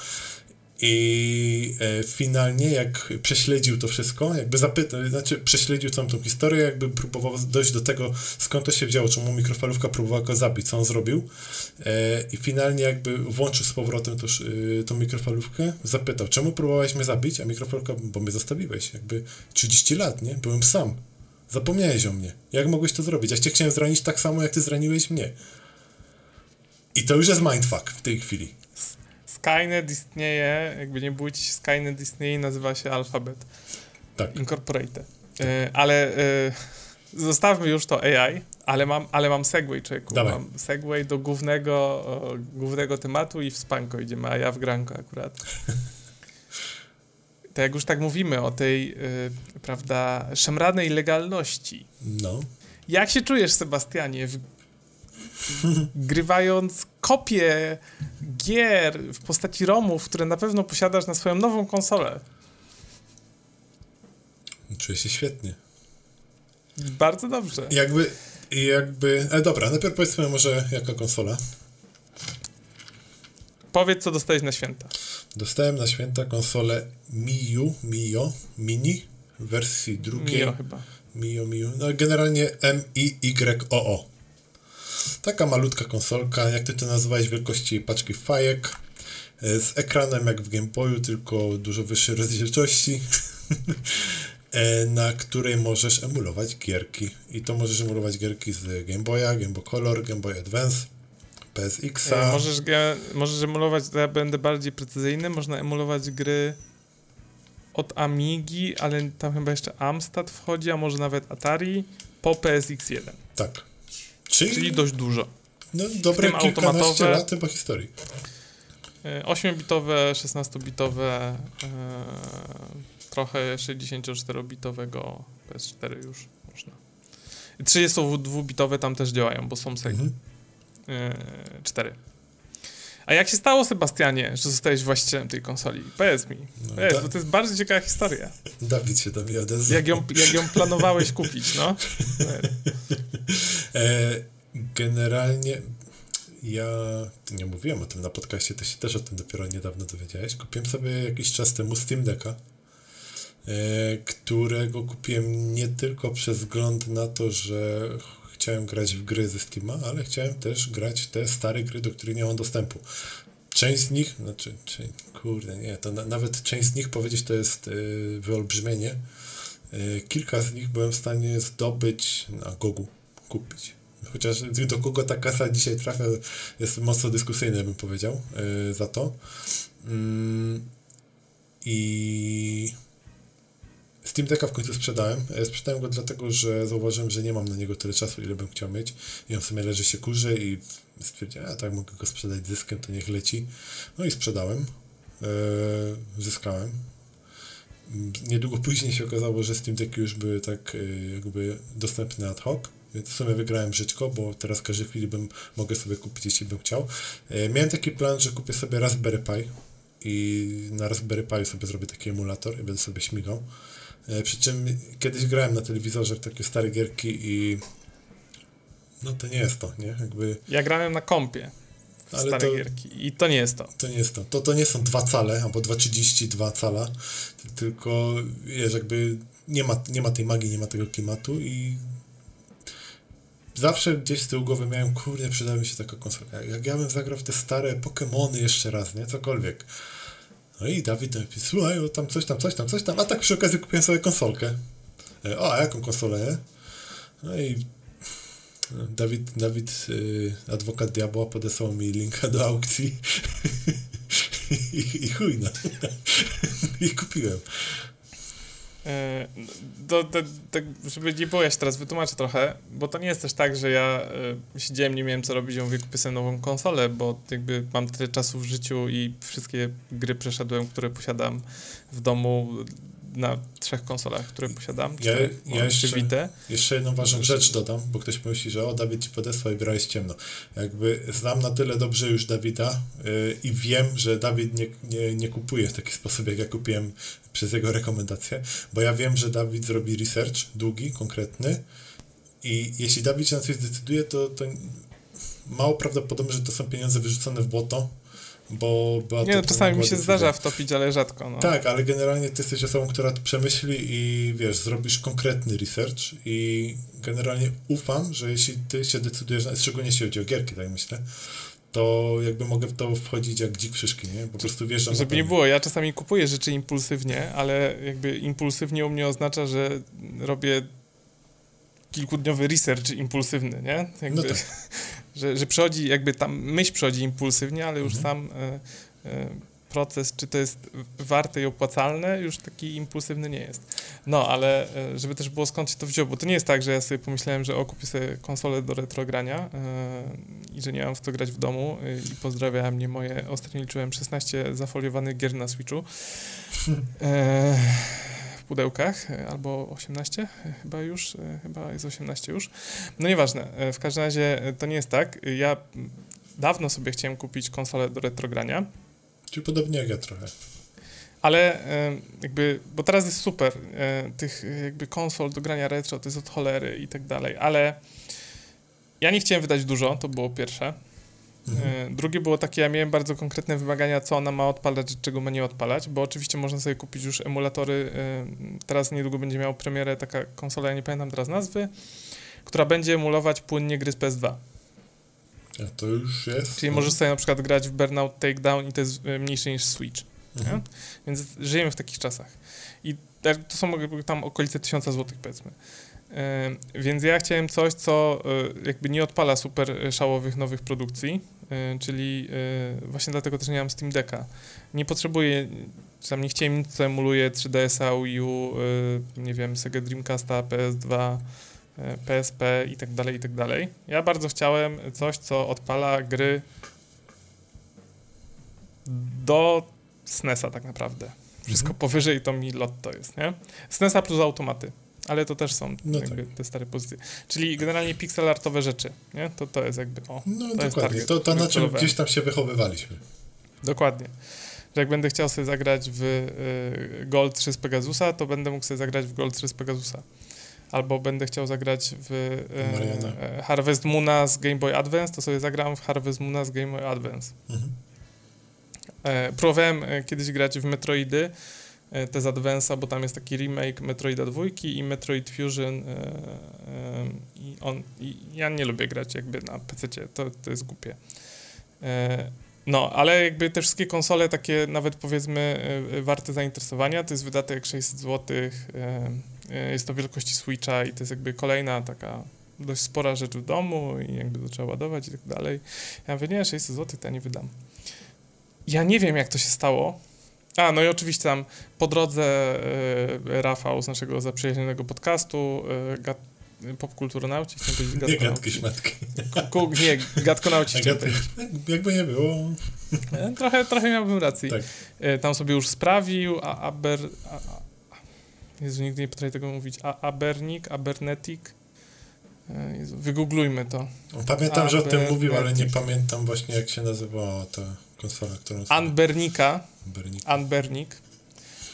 I e, finalnie, jak prześledził to wszystko, jakby zapytał, znaczy prześledził całą tą historię, jakby próbował dojść do tego, skąd to się wzięło, czemu mikrofalówka próbowała go zabić, co on zrobił. E, I finalnie jakby włączył z powrotem to, e, tą mikrofalówkę, zapytał, czemu próbowałeś mnie zabić, a mikrofalówka, bo mnie zostawiłeś, jakby 30 lat, nie? Byłem sam. Zapomniałeś o mnie. Jak mogłeś to zrobić? Ja cię chciałem zranić tak samo, jak ty zraniłeś mnie. I to już jest mindfuck w tej chwili. Skynet istnieje, jakby nie bójcie się, Skynet istnieje i nazywa się Alphabet. Tak. Incorporated. Tak. E, ale e, zostawmy już to AI, ale mam, ale mam segway, człowieku. Dawaj. Mam segway do głównego, o, głównego tematu i w spanko idziemy, a ja w granko akurat. to jak już tak mówimy o tej, y, prawda, szemranej legalności. No. Jak się czujesz, Sebastianie, w grywając kopie gier w postaci ROMów, które na pewno posiadasz na swoją nową konsolę. Czuję się świetnie. Bardzo dobrze. Jakby, jakby, ale dobra, najpierw powiedzmy może jaka konsola. Powiedz, co dostałeś na święta. Dostałem na święta konsolę Miu, Mio, Mini, w wersji drugiej. Mio chyba. Mio, Mio, no generalnie M-I-Y-O-O. Taka malutka konsolka, jak ty to nazywałeś, wielkości paczki fajek, e, z ekranem jak w Game Boyu, tylko dużo wyższej rozdzielczości, e, na której możesz emulować gierki. I to możesz emulować gierki z Game Boya, Game Boy Color, Game Boy Advance, PSX-a. E, możesz, możesz emulować, ja będę bardziej precyzyjny, można emulować gry od Amigi, ale tam chyba jeszcze Amstrad wchodzi, a może nawet Atari po PSX1. Tak. Czyli, Czyli dość dużo. No, dobre kilkanaście lat chyba historii. 8-bitowe, e, 16-bitowe, e, trochę 64-bitowego PS4 już można. 32-bitowe tam też działają, bo są Sega. Mhm. E, 4. A jak się stało, Sebastianie, że zostałeś właścicielem tej konsoli? Powiedz mi. No, Powiedz, bo to jest bardzo ciekawa historia. Dawid się do mnie odezwał. Jak ją, jak ją planowałeś kupić, no? e, generalnie ja nie mówiłem o tym na podcaście, ty się też o tym dopiero niedawno dowiedziałeś. Kupiłem sobie jakiś czas temu Steam Decka, e, którego kupiłem nie tylko przez wzgląd na to, że chciałem grać w gry ze Steama, ale chciałem też grać te stare gry, do których nie mam dostępu. Część z nich, znaczy, czy, kurde, nie, to na, nawet część z nich powiedzieć to jest y, wyolbrzymienie. Y, kilka z nich byłem w stanie zdobyć na Gogu, kupić. Chociaż do kogo ta kasa dzisiaj trafia jest mocno dyskusyjne, bym powiedział, y, za to. Mm, I Steam Decka w końcu sprzedałem. E, sprzedałem go dlatego, że zauważyłem, że nie mam na niego tyle czasu, ile bym chciał mieć. I on w sumie leży się kurzy i stwierdziłem, a tak mogę go sprzedać dyskiem, to niech leci. No i sprzedałem. Eee, zyskałem. Niedługo później się okazało, że Steam Decki już były tak e, jakby dostępne ad hoc. Więc w sumie wygrałem żyćko, bo teraz każdy chwili bym mogę sobie kupić, jeśli bym chciał. Miałem taki plan, że kupię sobie Raspberry Pi i na Raspberry Pi sobie zrobię taki emulator i będę sobie śmigał. E, przy czym kiedyś grałem na telewizorze w takie stare gierki i no to nie jest to, nie? Jakby... Ja grałem na kompie w Ale stare to, gierki i to nie jest to. To nie jest to. To, to nie są dwa cale albo 2,32 cala, tylko wiesz, jakby nie ma, nie ma tej magii, nie ma tego klimatu i zawsze gdzieś z tyłu głowy miałem, kurde, przyda mi się taka konsola. Jak ja bym zagrał w te stare Pokémony jeszcze raz, nie? Cokolwiek. No i Dawid mówi, słuchaj, o, tam coś tam, coś tam, coś tam, a tak przy okazji kupiłem sobie konsolkę. E, o, a jaką konsolę? No i Dawid, Dawid y, adwokat diabła podesłał mi linka do aukcji I, i chuj no. I kupiłem. E, do, do, do, żeby nie było, ja się teraz wytłumaczę trochę, bo to nie jest też tak, że ja y, siedziałem, nie miałem co robić, ja mówię, kupię sobie nową konsolę, bo jakby mam tyle czasu w życiu i wszystkie gry przeszedłem, które posiadam w domu na trzech konsolach, które posiadam. Ja, ja jeszcze, jeszcze jedną ważną rzecz dodam, bo ktoś myśli, że o, Dawid ci podesłał i gra jest ciemno. Jakby znam na tyle dobrze już Dawida yy, i wiem, że Dawid nie, nie, nie kupuje w taki sposób, jak ja kupiłem przez jego rekomendację, bo ja wiem, że Dawid zrobi research długi, konkretny i jeśli Dawid się na coś zdecyduje, to, to mało prawdopodobne, że to są pieniądze wyrzucone w błoto, bo była Nie, no, czasami mi się zdarza wtopić, ale rzadko. No. Tak, ale generalnie ty jesteś osobą, która przemyśli i wiesz, zrobisz konkretny research i generalnie ufam, że jeśli ty się decydujesz, szczególnie jeśli chodzi o gierki, tak myślę, to jakby mogę w to wchodzić jak dzik szyszki, nie? Po prostu wiesz, że Żeby nie było, ja czasami kupuję rzeczy impulsywnie, ale jakby impulsywnie u mnie oznacza, że robię kilkudniowy research impulsywny, nie? Jakby, no tak. że, że przychodzi, jakby tam myśl przychodzi impulsywnie, ale już mhm. sam y, y, proces, czy to jest warte i opłacalne, już taki impulsywny nie jest. No, ale y, żeby też było skąd się to wziął, bo to nie jest tak, że ja sobie pomyślałem, że o, kupię sobie konsolę do retrogrania i że nie mam w co grać w domu i pozdrawia mnie moje, ostatnio liczyłem 16 zafoliowanych gier na Switchu w pudełkach, e, albo 18 e, chyba już, e, chyba jest 18 już. No nieważne, w każdym razie to nie jest tak. Ja dawno sobie chciałem kupić konsolę do retrogrania. Czyli podobnie jak ja trochę. Ale jakby, bo teraz jest super, tych jakby konsol do grania retro to jest od cholery i tak dalej, ale ja nie chciałem wydać dużo, to było pierwsze. Mhm. E, drugie było takie, ja miałem bardzo konkretne wymagania, co ona ma odpalać, czego ma nie odpalać, bo oczywiście można sobie kupić już emulatory, e, teraz niedługo będzie miał premierę taka konsola, ja nie pamiętam teraz nazwy, która będzie emulować płynnie gry z PS2. A to już jest. Czyli no. możesz sobie na przykład grać w Burnout Takedown i to jest e, mniejsze niż Switch. Mhm. Więc żyjemy w takich czasach. I to są tam okolice tysiąca złotych powiedzmy. Więc ja chciałem coś, co jakby nie odpala super szałowych nowych produkcji, czyli e, właśnie dlatego też nie mam Steam Decka. Nie potrzebuję, tam nie chciałem nic, co emuluje 3DS-a, Wii U, e, nie wiem, Sega Dreamcasta, PS2, PSP i tak dalej, i tak dalej. Ja bardzo chciałem coś, co odpala gry do SNESa tak naprawdę. Wszystko mhm. powyżej to mi lot to jest, nie? SNESa plus automaty ale to też są no tak. te stare pozycje. Czyli generalnie pixel artowe rzeczy, nie? To, to jest jakby, o, No to dokładnie, to, to na czym gdzieś tam się wychowywaliśmy. Dokładnie. Że jak będę chciał sobie zagrać w y, Gold 3 z Pegasusa, to będę mógł sobie zagrać w Gold 3 z Pegasusa. Albo będę chciał zagrać w y, y, Harvest Moona z Game Boy Advance, to sobie zagram w Harvest Moona z Game Boy Advance. Mhm. E, próbowałem e, kiedyś grać w Metroidy, te z Advance'a, bo tam jest taki remake Metroida 2 i Metroid Fusion e, e, i on, i ja nie lubię grać jakby na PC, to, to jest głupie. No, ale jakby te wszystkie konsole takie nawet powiedzmy warte zainteresowania, to jest wydatek 600 zł, jest to wielkości Switcha i to jest jakby kolejna taka dość spora rzecz w domu i jakby to trzeba ładować i tak dalej. Ja mówię, nie, 600 zł to ja nie wydam. Ja nie wiem, jak to się stało, A, no i oczywiście tam po drodze y, Rafał z naszego zaprzyjaźnionego podcastu y, gat, popkulturonauci, chciałem powiedzieć Nie gadki szmatki. Ku, nie, gadkonauci Gad, Jakby nie było. Trochę, trochę miałbym racji. Tak. Tam sobie już sprawił, a Aber... A, a, Jezu, nigdy nie potrafię tego mówić. A, Abernik, Abernetic. Jezu, wygooglujmy to. Pamiętam, że o tym mówił, ale nie pamiętam właśnie jak się nazywała ta konsola, którą... Anbernika. Anbernik.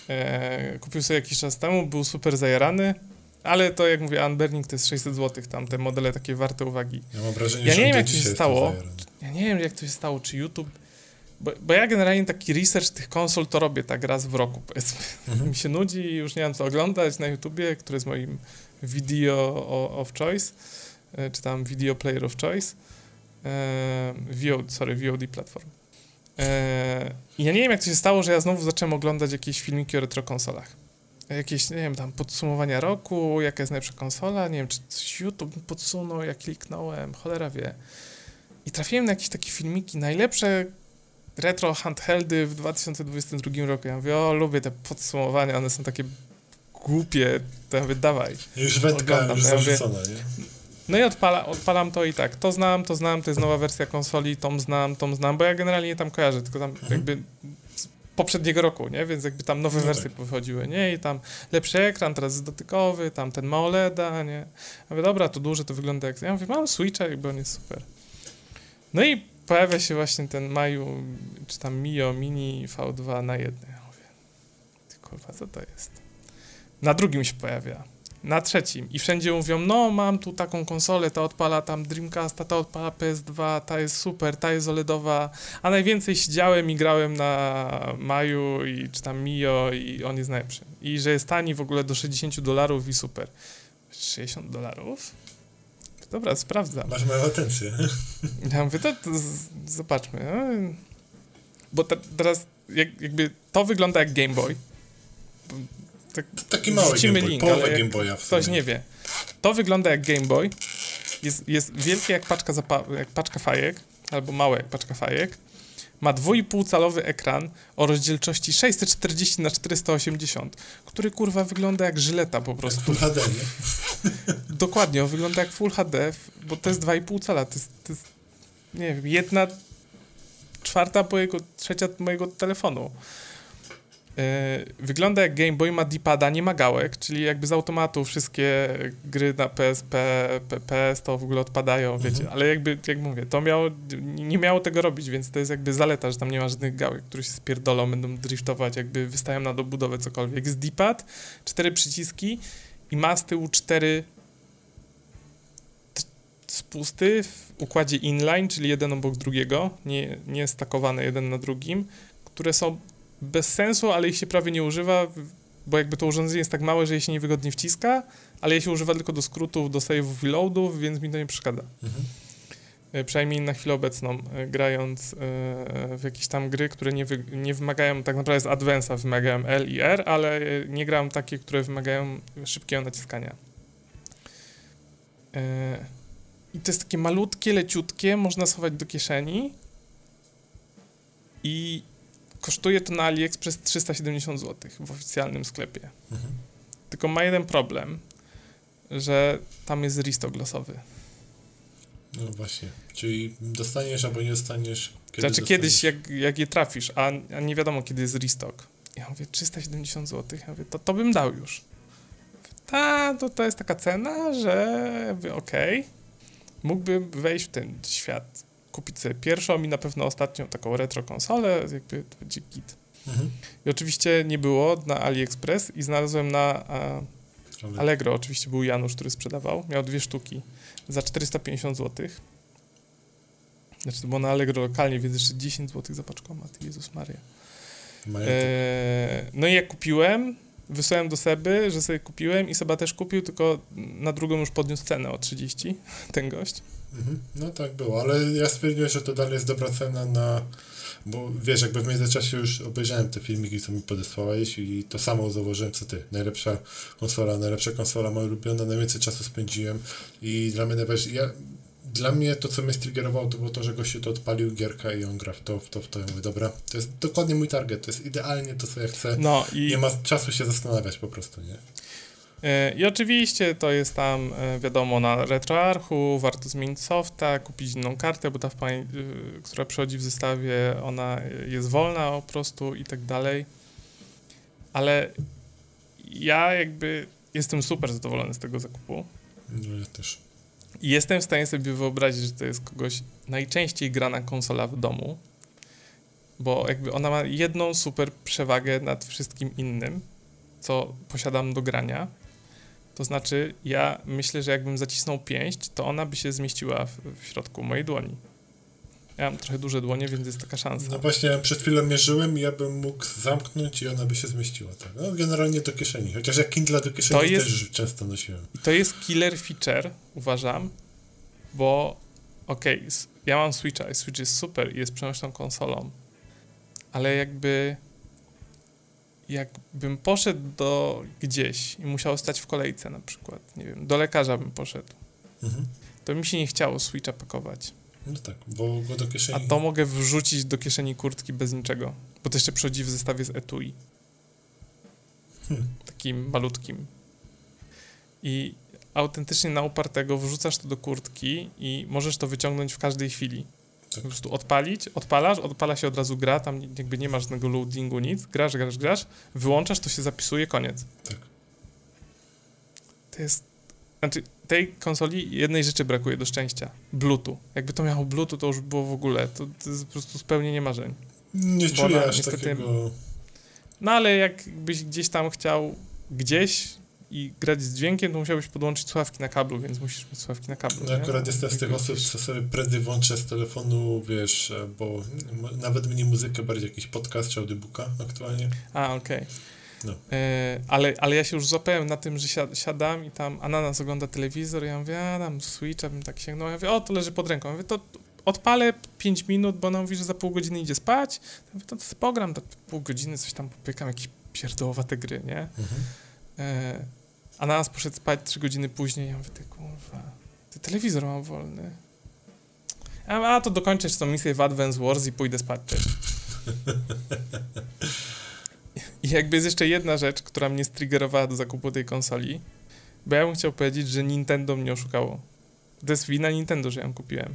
E, kupił sobie jakiś czas temu, był super zajarany, ale to jak mówię, Anbernik to jest 600 zł, tam te modele takie warte uwagi. Ja mam wrażenie, ja że nie wiem jak to się stało. Ja nie wiem jak to się stało, czy YouTube bo, bo, ja generalnie taki research tych konsol to robię tak raz w roku, powiedzmy. Mhm. Mi się nudzi i już nie mam co oglądać na YouTubie, który jest moim video of choice, e, czy tam video player of choice. E, VOD, sorry, VOD platform. E, ja nie wiem, jak to się stało, że ja znowu zacząłem oglądać jakieś filmiki o retrokonsolach. Jakieś, nie wiem, tam podsumowania roku, jaka jest najlepsza konsola, nie wiem, czy coś YouTube podsunął, jak kliknąłem, cholera wie. I trafiłem na jakieś takie filmiki, najlepsze retro handheldy w 2022 roku. Ja mówię, o, lubię te podsumowania, one są takie głupie, to ja mówię, dawaj. Już wędka, już ja zarzucona, nie? No i odpala, odpalam to i tak. To znam, to znam, to jest nowa wersja konsoli, tom znam, tom znam, bo ja generalnie nie tam kojarzę, tylko tam mhm. jakby z poprzedniego roku, nie? Więc jakby tam nowe no wersje tak. wychodziły, nie? I tam lepszy ekran, teraz jest dotykowy, tam ten ma OLEDa, nie? Ja mówię, dobra, to duże, to wygląda jak... Ja mówię, mam Switcha, jakby on jest super. No i pojawia się właśnie ten Maju, czy tam Mio Mini V2 na jednej. Ja mówię, ty kurwa, co to jest? Na drugim się pojawia, na trzecim i wszędzie mówią, no mam tu taką konsolę, ta odpala tam Dreamcasta, ta odpala PS2, ta jest super, ta jest OLEDowa, a najwięcej siedziałem i grałem na Maju i czy tam Mio i on jest najlepszy. I że jest tani w ogóle do 60 dolarów i super. 60 dolarów? dobra, sprawdzam. Masz moją atencję. Ja mówię, to, to zobaczmy. No. Bo te, teraz jak, jakby to wygląda jak Game Boy. Tak, Taki mały Game Boy, link, połowę Game Boya Ktoś nie wie. To wygląda jak Game Boy. Jest, jest wielkie jak paczka, jak paczka fajek, albo małe jak paczka fajek. Ma 2,5-calowy ekran o rozdzielczości 640 na 480, który kurwa wygląda jak żyleta po prostu. Jak Full HD, nie? Dokładnie, on wygląda jak Full HD, bo to jest 2,5 cala. To jest, to jest, nie wiem, jedna czwarta mojego, trzecia mojego telefonu. E, wygląda jak Game Boy, ma D-pada, nie ma gałek, czyli jakby z automatu wszystkie gry na PSP, PS to w ogóle odpadają, mhm. wiecie, ale jakby, jak mówię, to miało, nie miało tego robić, więc to jest jakby zaleta, że tam nie ma żadnych gałek, które się spierdolą, będą driftować, jakby wystają na dobudowę cokolwiek. Z D-pad, cztery przyciski i ma z tyłu cztery spusty w układzie inline, czyli jeden obok drugiego, nie, nie stakowane jeden na drugim, które są bez sensu, ale ich się prawie nie używa, bo jakby to urządzenie jest tak małe, że je się niewygodnie wciska, ale je się używa tylko do skrótów, do save'ów i loadów, więc mi to nie przeszkadza. Mhm. E, przynajmniej na chwilę obecną, e, grając e, w jakieś tam gry, które nie, wy, nie wymagają, tak naprawdę z Advance'a wymagają L i R, ale nie gram takie, które wymagają szybkiego naciskania. I to jest takie malutkie, leciutkie, można schować do kieszeni i Kosztuje to na AliExpress 370 zł w oficjalnym sklepie. Mhm. Tylko ma jeden problem, że tam jest restock losowy. No właśnie, czyli dostaniesz albo nie dostaniesz. Kiedy znaczy dostaniesz? kiedyś, jak, jak je trafisz, a, a nie wiadomo kiedy jest restock. Ja mówię, 370 zł, ja mówię, to, to bym dał już. Ta, to, to jest taka cena, że okej, okay, mógłbym wejść w ten świat kupić sobie pierwszą i na pewno ostatnią taką retro konsolę, jakby to będzie git. Mhm. I oczywiście nie było na AliExpress i znalazłem na a, Allegro, oczywiście był Janusz, który sprzedawał, miał dwie sztuki za 450 zł. Znaczy to było na Allegro lokalnie, więc jeszcze 10 zł za paczkomat, Jezus Maria. E, no i jak kupiłem, wysłałem do Seby, że sobie kupiłem i Seba też kupił, tylko na drugą już podniósł cenę o 30, ten gość. Mhm. No tak było, ale ja stwierdziłem, że to dalej jest dobra cena na... Bo wiesz, jakby w międzyczasie już obejrzałem te filmiki, co mi podesłałeś i to samo zauważyłem, co ty. Najlepsza konsola, najlepsza konsola, moja ulubiona, najwięcej czasu spędziłem i dla mnie najważniejsze... Ja dla mnie to, co mnie striggerowało, to było to, że gościu to odpalił gierka i on gra w to, w to, w to. Ja mówię, dobra, to jest dokładnie mój target, to jest idealnie to, co ja chcę. No i... Nie ma czasu się zastanawiać po prostu, nie? E, I oczywiście to jest tam, e, wiadomo, na RetroArchu, warto zmienić softa, kupić inną kartę, bo ta, która przychodzi w zestawie, ona jest wolna po prostu i tak dalej. Ale ja jakby jestem super zadowolony z tego zakupu. No ja też. Jestem w stanie sobie wyobrazić, że to jest kogoś najczęściej grana konsola w domu, bo jakby ona ma jedną super przewagę nad wszystkim innym, co posiadam do grania. To znaczy, ja myślę, że jakbym zacisnął pięść, to ona by się zmieściła w, w środku mojej dłoni. Ja mam trochę duże dłonie, więc jest taka szansa. No właśnie, przed chwilą mierzyłem i ja bym mógł zamknąć i ona by się zmieściła. Tak? No, generalnie do kieszeni. Chociaż jak Kindle do kieszeni to jest, też często nosiłem. To jest killer feature, uważam, bo okej, okay, ja mam Switcha i Switch jest super i jest przenośną konsolą, ale jakby jakbym poszedł do gdzieś i musiał stać w kolejce na przykład, nie wiem, do lekarza bym poszedł, mhm. to mi się nie chciało Switcha pakować. No tak, bo go do kieszeni... A to mogę wrzucić do kieszeni kurtki bez niczego, bo to jeszcze przychodzi w zestawie z etui. Hmm. Takim malutkim. I autentycznie na upartego wrzucasz to do kurtki i możesz to wyciągnąć w każdej chwili. Tak. Po prostu odpalić, odpalasz, odpala się od razu gra, tam jakby nie ma żadnego loadingu, nic, grasz, grasz, grasz, wyłączasz, to się zapisuje, koniec. Tak. To jest, znaczy tej konsoli jednej rzeczy brakuje do szczęścia, Bluetooth. Jakby to miało Bluetooth, to już było w ogóle, to, to jest po prostu spełnienie marzeń. Nie czuję aż niestety, takiego... No ale jakbyś gdzieś tam chciał, gdzieś i grać z dźwiękiem, to musiałbyś podłączyć słuchawki na kablu, więc musisz mieć słuchawki na kablu. No akurat jestem z tych osób, co sobie prędzej włączę z telefonu, wiesz, bo nawet mniej muzykę, bardziej jakiś podcast czy audiobooka aktualnie. A, okej. Okay. No. E, ale, ale ja się już złapałem na tym, że siadam i tam Ananas ogląda telewizor, ja mówię, a tam Switcha bym tak sięgnął, ja mówię, o, to leży pod ręką. Ja mówię, to odpalę 5 minut, bo ona mówi, że za pół godziny idzie spać, ja mówię, to, pogram, to pół godziny coś tam popykam, jakieś pierdołowate gry, nie? Mhm. E, a nas poszedł spać 3 godziny później. Ja mówię, ty kurwa, ty telewizor mam wolny. A, a to dokończę tą misję w Advance Wars i pójdę spać. Cześć. I jakby jest jeszcze jedna rzecz, która mnie striggerowała do zakupu tej konsoli, bo ja bym chciał powiedzieć, że Nintendo mnie oszukało. To jest wina Nintendo, że ją kupiłem.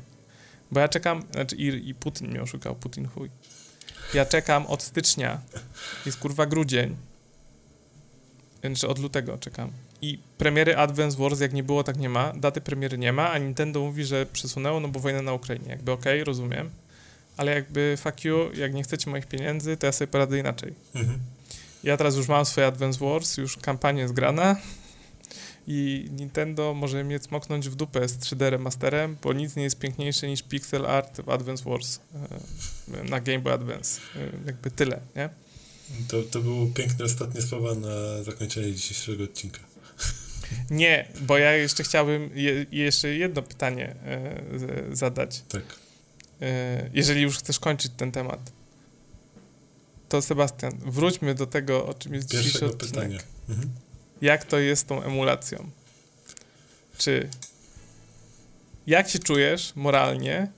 Bo ja czekam, znaczy i, i Putin mnie oszukał, Putin chuj. Ja czekam od stycznia, jest kurwa grudzień, znaczy od lutego czekam. I premiery Advance Wars jak nie było, tak nie ma. Daty premiery nie ma, a Nintendo mówi, że przesunęło, no bo wojna na Ukrainie. Jakby okej, okay, rozumiem. Ale jakby fuck you, jak nie chcecie moich pieniędzy, to ja sobie poradzę inaczej. Mhm. Ja teraz już mam swoje Advance Wars, już kampania jest grana i Nintendo może mnie smoknąć w dupę z 3D remasterem, bo nic nie jest piękniejsze niż pixel art w Advance Wars e, na Game Boy Advance. E, jakby tyle, nie? To, to było piękne ostatnie słowa na zakończenie dzisiejszego odcinka. Nie, bo ja jeszcze chciałbym je, jeszcze jedno pytanie e, zadać. Tak. E, jeżeli już chcesz kończyć ten temat, to Sebastian, wróćmy do tego, o czym jest Pierwszego dzisiejszy odcinek. Pytania. Mhm. Jak to jest z tą emulacją? Czy jak się czujesz moralnie,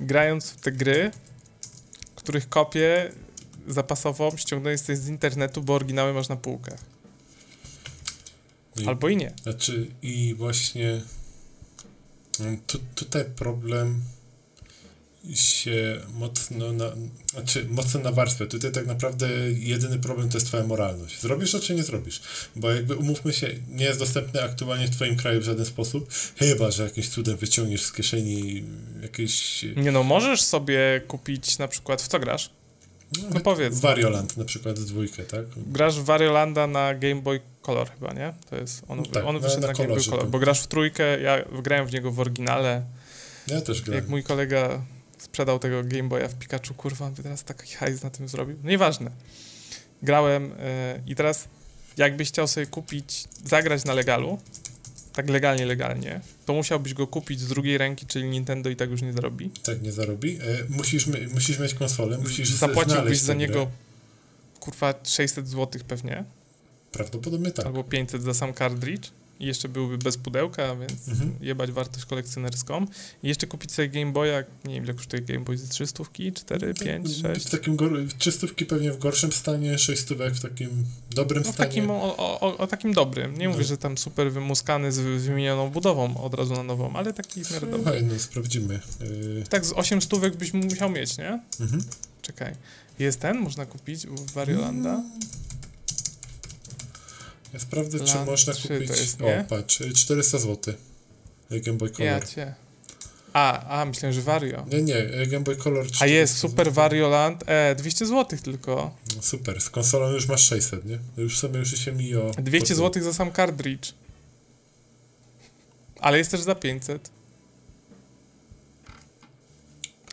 grając w te gry, których kopię zapasową ściągnąłeś z internetu, bo oryginały masz na półkach? I, Albo i nie. Znaczy, i właśnie mm, tu, tutaj problem się mocno na, znaczy mocno nawarstwia. Tutaj tak naprawdę jedyny problem to jest twoja moralność. Zrobisz to, czy nie zrobisz? Bo jakby umówmy się, nie jest dostępny aktualnie w twoim kraju w żaden sposób, chyba, że jakimś cudem wyciągniesz z kieszeni jakieś... Nie no, możesz sobie kupić na przykład, w co grasz? No, no powiedz. Varioland na przykład dwójkę, tak? Grasz w Variolanda na Game Boy Color chyba, nie? To jest, on, tak, on wyszedł na, na, Game Boy Color, tak. bo grasz w trójkę, ja grałem w niego w oryginale. Ja też grałem. Jak mój kolega sprzedał tego Game Boya w Pikachu, kurwa, on by teraz taki hajs na tym zrobił. No nieważne. Grałem yy, i teraz jakbyś chciał sobie kupić, zagrać na legalu, tak legalnie, legalnie, to musiałbyś go kupić z drugiej ręki, czyli Nintendo i tak już nie zarobi. Tak, nie zarobi. E, musisz, musisz mieć konsolę, musisz Zapłaciłbyś za niego grę. kurwa 600 zł pewnie. Prawdopodobnie tak. Albo 500 za sam cartridge. I jeszcze byłby bez pudełka, więc mhm. jebać wartość kolekcjonerską. I jeszcze kupić sobie Game Boya, nie wiem ile kosztuje Game Boy, ze 300, 4, 5, 6? W takim gor- 300 pewnie w gorszym stanie, 600 w takim dobrym no, stanie. Takim, o, o, o, takim dobrym. Nie no. mówię, że tam super wymuskany z wymienioną budową od razu na nową, ale taki w miarę dobry. Słuchaj, no sprawdzimy. Yy... Tak z 8 stówek byś musiał mieć, nie? Mhm. Czekaj. Jest ten? Można kupić w Variolanda? Mm. Ja sprawdzę, Land czy można kupić. Jest, o, patrz, 400 zł. Game Boy Color. Ja cię. A, a, myślałem, że Vario. Nie, nie, Game Boy Color. A jest Super Vario Land, e, 200 zł tylko. No super, z konsolą już masz 600, nie? Już sobie już się mi o... 200 zł za sam cartridge. Ale jest też za 500.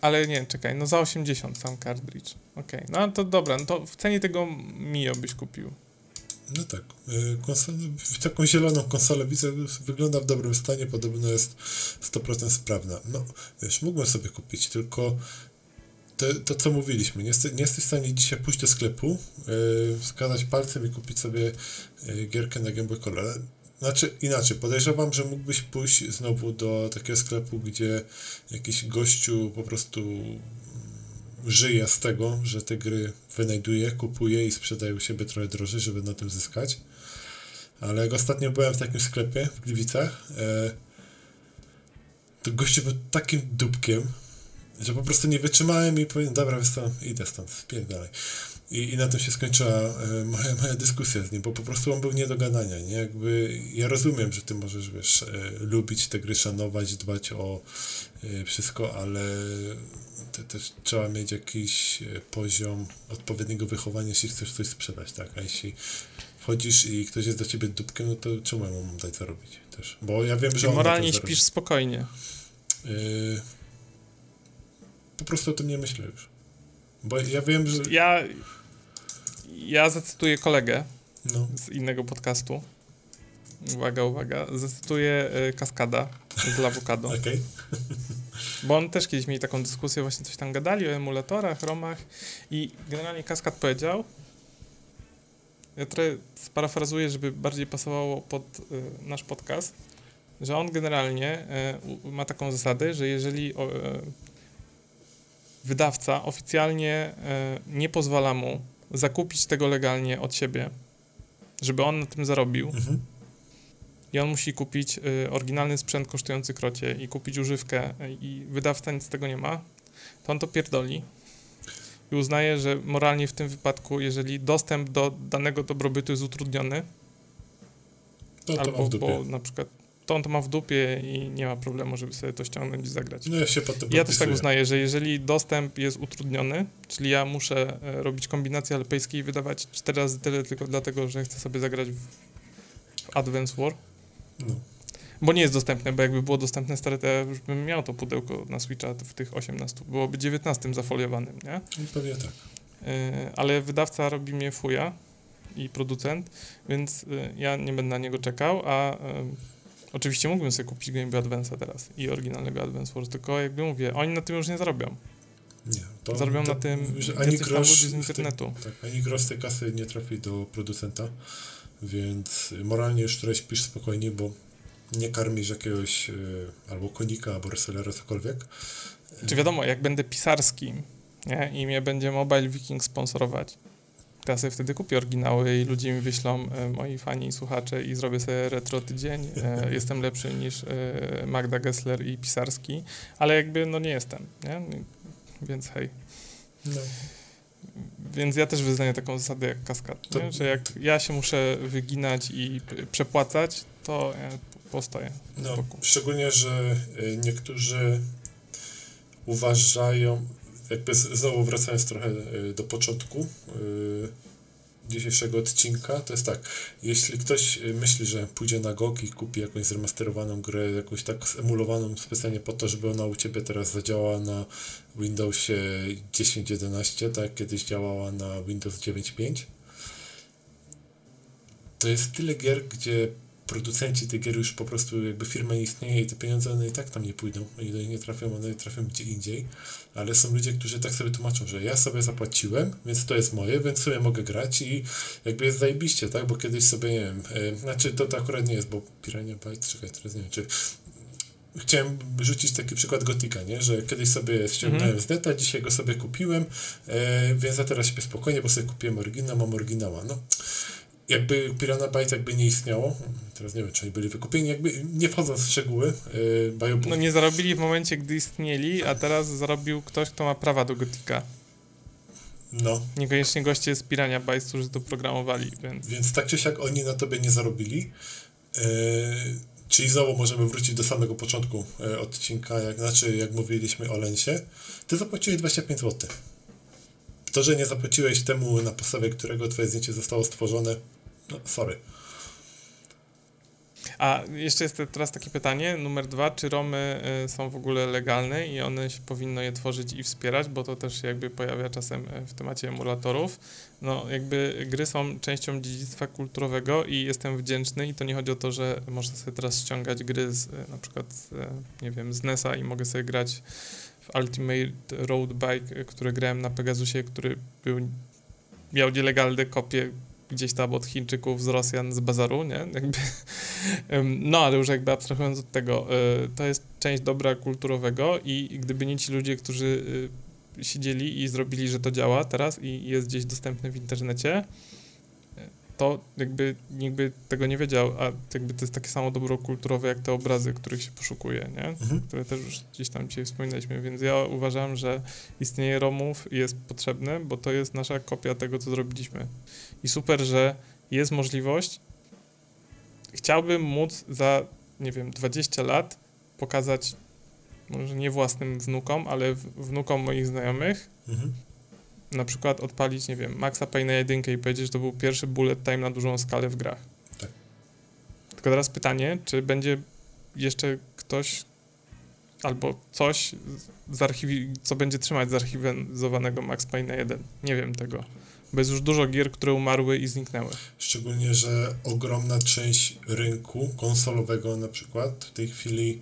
Ale nie, czekaj, no za 80 sam cartridge. Okej, okay. no to dobra, no to w cenie tego Mio byś kupił. No tak. Y, konsolę, taką zieloną konsolę widzę, wygląda w dobrym stanie, podobno jest 100% sprawna. No, wiesz, mógłbym sobie kupić, tylko to, to co mówiliśmy, nie, nie jesteś w stanie dzisiaj pójść do sklepu, yy, wskazać palcem i kupić sobie yy, gierkę na Game Boy Color. Znaczy, inaczej, podejrzewam, że mógłbyś pójść znowu do takiego sklepu, gdzie jakiś gościu po prostu żyje z tego, że te gry wynajduje, kupuje i sprzedaje u siebie trochę drożej, żeby na tym zyskać. Ale jak ostatnio byłem w takim sklepie w Gliwicach, e, to gościu był takim dupkiem, że po prostu nie wytrzymałem i powiedziałem, dobra, wiesz idę stąd, spierdalaj. I, I na tym się skończyła e, moja, moja dyskusja z nim, bo po prostu on był nie do gadania, nie? Jakby, ja rozumiem, że ty możesz, wiesz, e, lubić te gry, szanować, dbać o e, wszystko, ale te, też trzeba mieć jakiś e, poziom odpowiedniego wychowania, jeśli chcesz coś sprzedać, tak? A jeśli wchodzisz i ktoś jest do ciebie dupkiem, no to czemu ja mam dać zarobić też? Bo ja wiem, że I moralnie śpisz spokojnie. Yy, po prostu o tym nie myślę już. Bo ja wiem, że... Ja, ja zacytuję kolegę no. z innego podcastu. Uwaga, uwaga. Zacytuję y, Kaskada z Lawokado. Okej. Okay. Bo on też kiedyś mieli taką dyskusję, właśnie coś tam gadali o emulatorach, romach i generalnie Kaskad powiedział, ja trochę sparafrazuję, żeby bardziej pasowało pod y, nasz podcast, że on generalnie y, ma taką zasadę, że jeżeli wydawca oficjalnie nie pozwala mu zakupić tego legalnie od siebie, żeby on na tym zarobił, mhm i on musi kupić y, oryginalny sprzęt kosztujący krocie i kupić używkę y, i wydawca nic z tego nie ma, to on to pierdoli i uznaje, że moralnie w tym wypadku, jeżeli dostęp do danego dobrobytu jest utrudniony, to, to albo bo na przykład to on to ma w dupie i nie ma problemu, żeby sobie to ściągnąć i zagrać. No ja się potem Ja też tak uznaję, że jeżeli dostęp jest utrudniony, czyli ja muszę e, robić kombinacje alpejskie i wydawać cztery razy tyle tylko dlatego, że chcę sobie zagrać w, w Advance War, no. Bo nie jest dostępne, bo jakby było dostępne stare, to ja już bym miał to pudełko na Switcha w tych 18. Byłoby 19 zafoliowanym, nie? Pewnie tak. Y, ale wydawca robi mnie fuja i producent, więc y, ja nie będę na niego czekał, a y, oczywiście mógłbym sobie kupić Game Boy Advance teraz i oryginalnego Advance Wars, tylko jakby mówię, oni na tym już nie zarobią. Nie, to, zarobią to, na tym ani grosz z internetu. Tej, tak, ani grosz tej kasy nie trafi do producenta. Więc moralnie już trochę śpisz spokojnie, bo nie karmisz jakiegoś y, albo konika, albo wrestlera, cokolwiek. Czy wiadomo, jak będę pisarskim nie? i mnie będzie Mobile Viking sponsorować, to ja sobie wtedy kupię oryginały i ludzie mi wyślą, e, moi fani i słuchacze i zrobię sobie retro tydzień. E, jestem lepszy niż e, Magda Gessler i pisarski, ale jakby no nie jestem, nie? Więc hej. No. Więc ja też wyznaję taką zasadę jak kaskad, to... że jak ja się muszę wyginać i przepłacać, to ja postoję. No, szczególnie, że y, niektórzy uważają, jakby znowu wracając trochę y, do początku, dzisiejszego odcinka, to jest tak, jeśli ktoś y, myśli, że pójdzie na GOG i kupi jakąś zremasterowaną grę, jakąś tak emulowaną specjalnie po to, żeby ona u Ciebie teraz zadziałała na Windowsie 10.11, tak? Jak kiedyś działała na Windows 9.5, to jest tyle gier, gdzie producenci tych gier już po prostu jakby firma nie istnieje i te pieniądze one i tak tam nie pójdą, i do nich nie trafią, one trafią gdzie indziej, ale są ludzie, którzy tak sobie tłumaczą, że ja sobie zapłaciłem, więc to jest moje, więc sobie mogę grać i jakby jest zajebiście, tak, bo kiedyś sobie, nie wiem, e, znaczy to, to akurat nie jest, bo Pirania Byte, czekaj, teraz nie wiem, czy chciałem rzucić taki przykład Gotika, nie? że kiedyś sobie ściągnąłem mm. z neta, dzisiaj go sobie kupiłem, e, więc ja teraz śpię spokojnie, bo sobie kupiłem oryginał, mam oryginała. No, jakby Pirana Byte jakby nie istniało, teraz nie wiem, czy oni byli wykupieni, jakby nie wchodząc w szczegóły, e, No nie zarobili w momencie, gdy istnieli, a teraz zarobił ktoś, kto ma prawa do Gotika. No. Niekoniecznie goście z Pirania Byte, którzy to programowali, więc... Więc tak czy siak oni na tobie nie zarobili. E, Czyli znowu możemy wrócić do samego początku e, odcinka, jak, znaczy jak mówiliśmy o Lensie. Ty zapłaciłeś 25 zł. To, że nie zapłaciłeś temu, na podstawie którego twoje zdjęcie zostało stworzone, no sorry. A jeszcze jest teraz takie pytanie, numer dwa, czy romy y, są w ogóle legalne i one się powinno je tworzyć i wspierać, bo to też jakby pojawia czasem y, w temacie emulatorów. No jakby gry są częścią dziedzictwa kulturowego i jestem wdzięczny i to nie chodzi o to, że można sobie teraz ściągać gry z, y, na przykład nie wiem, z NESa i mogę sobie grać w Ultimate Road Bike, który grałem na Pegasusie, który był miał nielegalne kopie gdzieś tam od Chińczyków z Rosjan z bazaru, nie? Jakby, no, ale już jakby abstrahując od tego, y, to jest część dobra kulturowego i gdyby nie ci ludzie, którzy y, siedzieli i zrobili, że to działa teraz i jest gdzieś dostępne w internecie, to jakby nikt by tego nie wiedział, a jakby to jest takie samo dobro kulturowe, jak te obrazy, których się poszukuje, nie? Mhm. Które też już gdzieś tam dzisiaj wspominaliśmy, więc ja uważam, że istnienie Romów jest potrzebne, bo to jest nasza kopia tego, co zrobiliśmy. I super, że jest możliwość, chciałbym móc za, nie wiem, 20 lat pokazać może nie własnym wnukom, ale wnukom moich znajomych, mhm na przykład odpalić, nie wiem, Maxa Payne 1 i powiedzieć, że to był pierwszy bullet time na dużą skalę w grach. Tak. Tylko teraz pytanie, czy będzie jeszcze ktoś albo coś, co będzie trzymać zarchiwizowanego Max Payne 1. Nie wiem tego. Bo jest już dużo gier, które umarły i zniknęły. Szczególnie, że ogromna część rynku konsolowego na przykład w tej chwili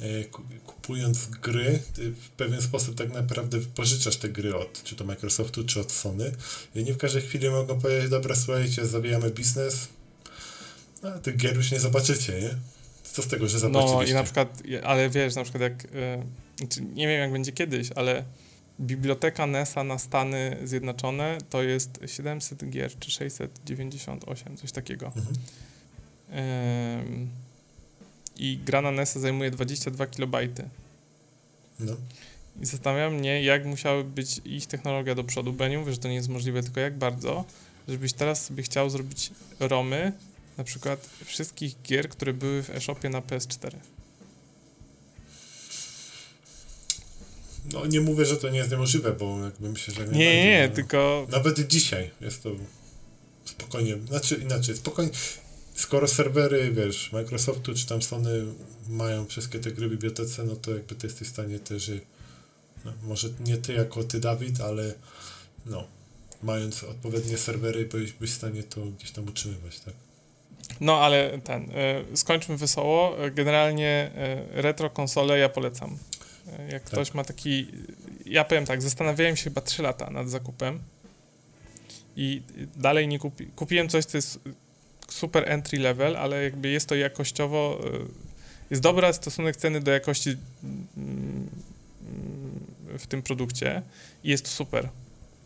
E, kupując gry, w pewien sposób tak naprawdę pożyczasz te gry od czy to Microsoftu, czy od Sony. I nie w każdej chwili mogą powiedzieć, dobra, słuchajcie, zawijamy biznes, a tych gier już nie zobaczycie, nie? Co z tego, że zobaczycie? No i na przykład, ale wiesz, na przykład jak, yy, nie wiem jak będzie kiedyś, ale biblioteka NESa na Stany Zjednoczone to jest 700 gier, czy 698, coś takiego. Mhm. I gra na NES zajmuje 22 kilobajty. No. I zastanawiam mnie, jak musiały być ich technologia do przodu, bo ja nie mówię, że to nie jest możliwe, tylko jak bardzo, żebyś teraz sobie chciał zrobić romy, na przykład wszystkich gier, które były w eShopie na PS4. No nie mówię, że to nie jest niemożliwe, bo jakby myślę, że nie Nie, nie, no, tylko... Nawet dzisiaj jest to spokojnie, znaczy inaczej, spokojnie, skoro serwery, wiesz, Microsoftu czy tam Sony mają wszystkie te gry w bibliotece, no to jakby ty jesteś w stanie też, no, może nie ty jako ty Dawid, ale no, mając odpowiednie serwery, byś, byś w stanie to gdzieś tam utrzymywać, tak? No, ale ten, y, skończmy wesoło. Generalnie y, retro konsole ja polecam. Jak tak. ktoś ma taki, ja powiem tak, zastanawiałem się chyba 3 lata nad zakupem i dalej nie kupi, kupiłem coś, co jest super entry level, ale jakby jest to jakościowo, y, jest dobry stosunek ceny do jakości mm, w tym produkcie i jest to super.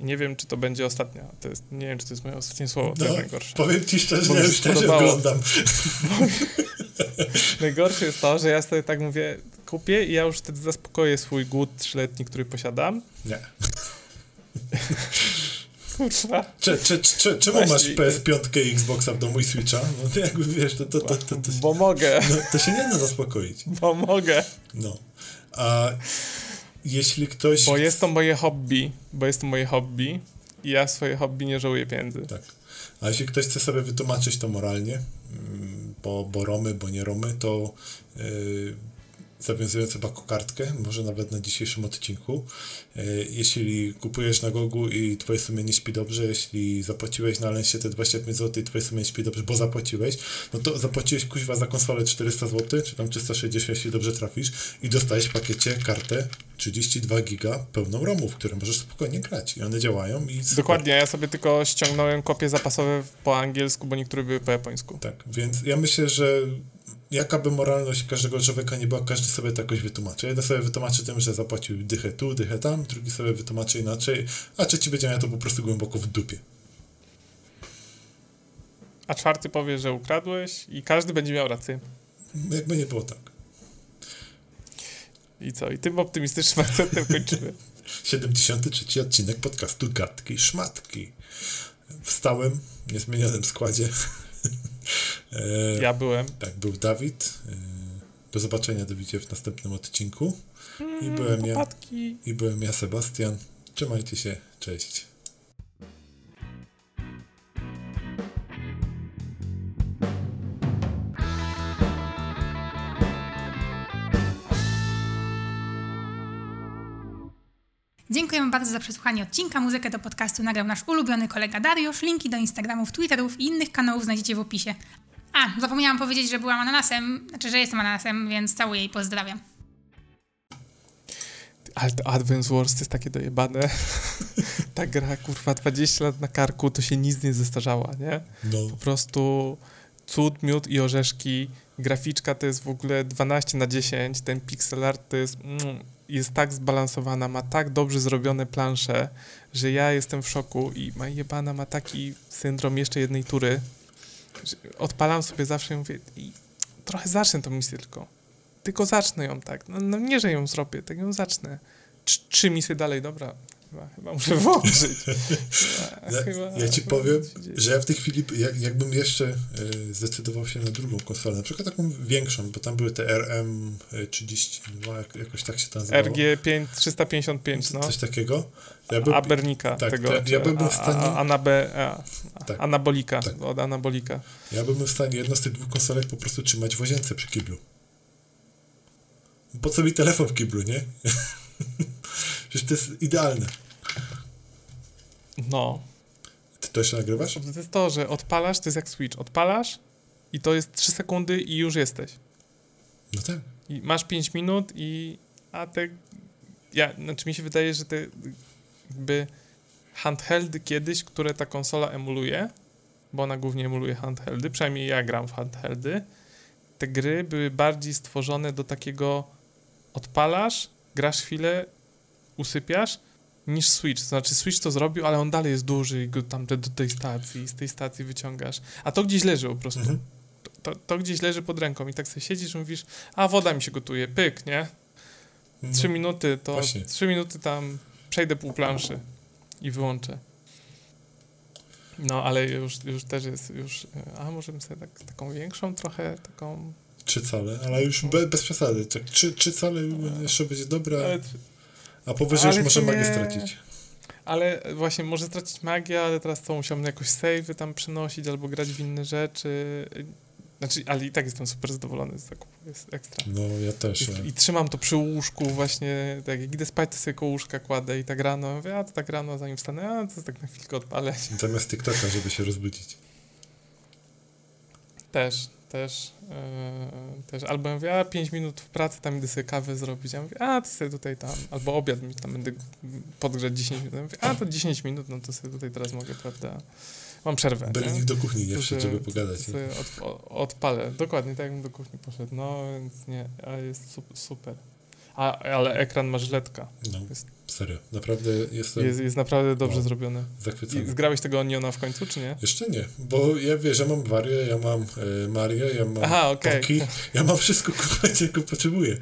Nie wiem, czy to będzie ostatnia. To jest, nie wiem, czy to jest moje ostatnie słowo, to no, jest najgorsze. Powiem ci szczerze, ja już szczerze oglądam. najgorsze jest to, że ja sobie tak mówię, kupię i ja już wtedy zaspokoję swój głód trzyletni, który posiadam. Nie. Kurwa. Cze, cze, cze, czemu Właśnie. masz PS5 i Xboxa w domu i Switcha? No to jakby wiesz, to, to, to, to, to Bo mogę. No, to się nie da zaspokoić. Bo mogę. No. A jeśli ktoś... Bo jest to moje hobby, bo jest to moje hobby i ja swoje hobby nie żałuję pieniędzy. Tak. A jeśli ktoś chce sobie wytłumaczyć to moralnie, mm, bo, bo Romy, bo nie Romy, to yy, zawiązując chyba kokardkę, może nawet na dzisiejszym odcinku. E, jeśli kupujesz na Gogu i twoje sumienie śpi dobrze, jeśli zapłaciłeś na Lensie te 25 zł i twoje sumienie śpi dobrze, bo zapłaciłeś, no to zapłaciłeś kuźwa za konsolę 400 zł, czy tam 360, jeśli dobrze trafisz i dostałeś w pakiecie kartę 32 giga pełną ROMów, które możesz spokojnie grać i one działają i Dokładnie, ja sobie tylko ściągnąłem kopie zapasowe po angielsku, bo niektóre były po japońsku. Tak, więc ja myślę, że jaka by moralność każdego człowieka nie była, każdy sobie to jakoś wytłumaczy. Jeden sobie wytłumaczy tym, że zapłacił dychę tu, dychę tam, drugi sobie wytłumaczy inaczej, a trzeci będzie miał to po prostu głęboko w dupie. A czwarty powie, że ukradłeś i każdy będzie miał rację. Jakby nie było tak. I co? I tym optymistycznym akcentem kończymy. 73 odcinek podcastu Gadki Szmatki. W stałym, niezmienionym składzie. E, ja byłem. Tak, był Dawid. E, do zobaczenia Dawidzie w następnym odcinku. I mm, byłem ja. I byłem ja, Sebastian. Trzymajcie się. Cześć. Dziękujemy bardzo za przesłuchanie odcinka. Muzykę do podcastu nagrał nasz ulubiony kolega Dariusz. Linki do Instagramów, Twitterów i innych kanałów znajdziecie w opisie. A, zapomniałam powiedzieć, że byłam ananasem, znaczy, że jestem ananasem, więc całuję i pozdrawiam. Ale to Advance Wars to jest takie dojebane. Ta gra, kurwa, 20 lat na karku, to się nic nie zestarzała, nie? No. Po prostu cud, miód i orzeszki. Graficzka to jest w ogóle 12 na 10. Ten pixel art to jest... Mm, jest tak zbalansowana, ma tak dobrze zrobione plansze, że ja jestem w szoku i ma jebana ma taki syndrom jeszcze jednej tury, odpalam sobie zawsze i mówię i trochę zacznę tą misję tylko. Tylko zacznę ją tak. No, no nie, że ją zrobię, tak ją zacznę. Tr trzy misje dalej, dobra, Chyba, chyba muszę włączyć. ja, chyba, ja ci powiem, że ja w tej chwili, jak, jakbym jeszcze y, zdecydował się na drugą konsolę, na przykład taką większą, bo tam były te RM32, jak, jakoś tak się to nazywało. RG5, 355, no. Coś takiego. Ja by, Abernika tak, tego. Ja, ja byłbym w stanie... A, anabe, a, tak, anabolika, tak. od anabolika. Ja byłbym w stanie jedno z tych dwóch konsolek po prostu trzymać w łazience przy kiblu. Po co mi telefon w kiblu, nie? Przecież to jest idealne. No. Ty to jeszcze nagrywasz? To jest to, że odpalasz, to jest jak Switch. Odpalasz i to jest 3 sekundy i już jesteś. No tak. I masz 5 minut i... A te... Ja, znaczy mi się wydaje, że te jakby handheldy kiedyś, które ta konsola emuluje, bo ona głównie emuluje handheldy, przynajmniej ja gram w handheldy, te gry były bardziej stworzone do takiego odpalasz, grasz chwilę, usypiasz, niż Switch. Znaczy Switch to zrobił, ale on dalej jest duży i go tam do tej stacji, z tej stacji wyciągasz. A to gdzieś leży po prostu. Mhm. To, to, gdzieś leży pod ręką i tak sobie siedzisz i mówisz, a woda mi się gotuje, pyk, nie? Mhm. Trzy minuty, to Właśnie. trzy minuty tam przejdę pół planszy i wyłączę. No, ale już, już też jest, już, a możemy sobie tak, taką większą trochę, taką... Trzy cale, ale już be, bez przesady. Tak, trzy, trzy cale jeszcze będzie dobra. Ale, a powyżej już może magię stracić. Ale właśnie może stracić magię, ale teraz to musiałbym jakoś save tam przenosić albo grać w inne rzeczy. Znaczy, ale i tak jestem super zadowolony z zakupu, jest ekstra. No, ja też. I, I, trzymam to przy łóżku właśnie, tak jak idę spać, to sobie koło łóżka kładę i tak rano, mówię, a to tak rano zanim wstanę, a to tak na chwilkę odpalę. Zamiast TikToka, żeby się rozbudzić. Też, też, yy, też. Albo ja mówię, a 5 minut w pracy, tam idę sobie kawę zrobić. Ja mówię, a to sobie tutaj tam, albo obiad mi tam będę podgrzać 10 minut. Ja mówię, a to 10 minut, no to sobie tutaj teraz mogę, prawda? Mam przerwę. Byle nikt do kuchni nie wszedł, żeby pogadać. Od, odpalę, dokładnie tak jakbym do kuchni poszedł. No więc nie, ale jest super. A, ale ekran ma żyletka. No, jest, serio. Naprawdę jestem... Jest, jest naprawdę dobrze no, zrobione. Zachwycony. I zgrałeś tego Oniona w końcu, czy nie? Jeszcze nie, bo ja wiesz, ja mam Warię, ja mam e, Marię, ja mam Aha, okay. ja mam wszystko, czego potrzebuję.